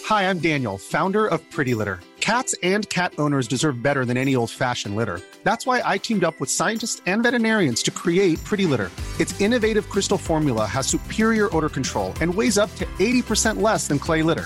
Hi, I'm Daniel, founder of Pretty Litter. Cats and cat owners deserve better than any old-fashioned litter. That's why I teamed up with scientists and veterinarians to create Pretty Litter. Its innovative crystal formula has superior odor control and weighs up to 80% less than clay litter.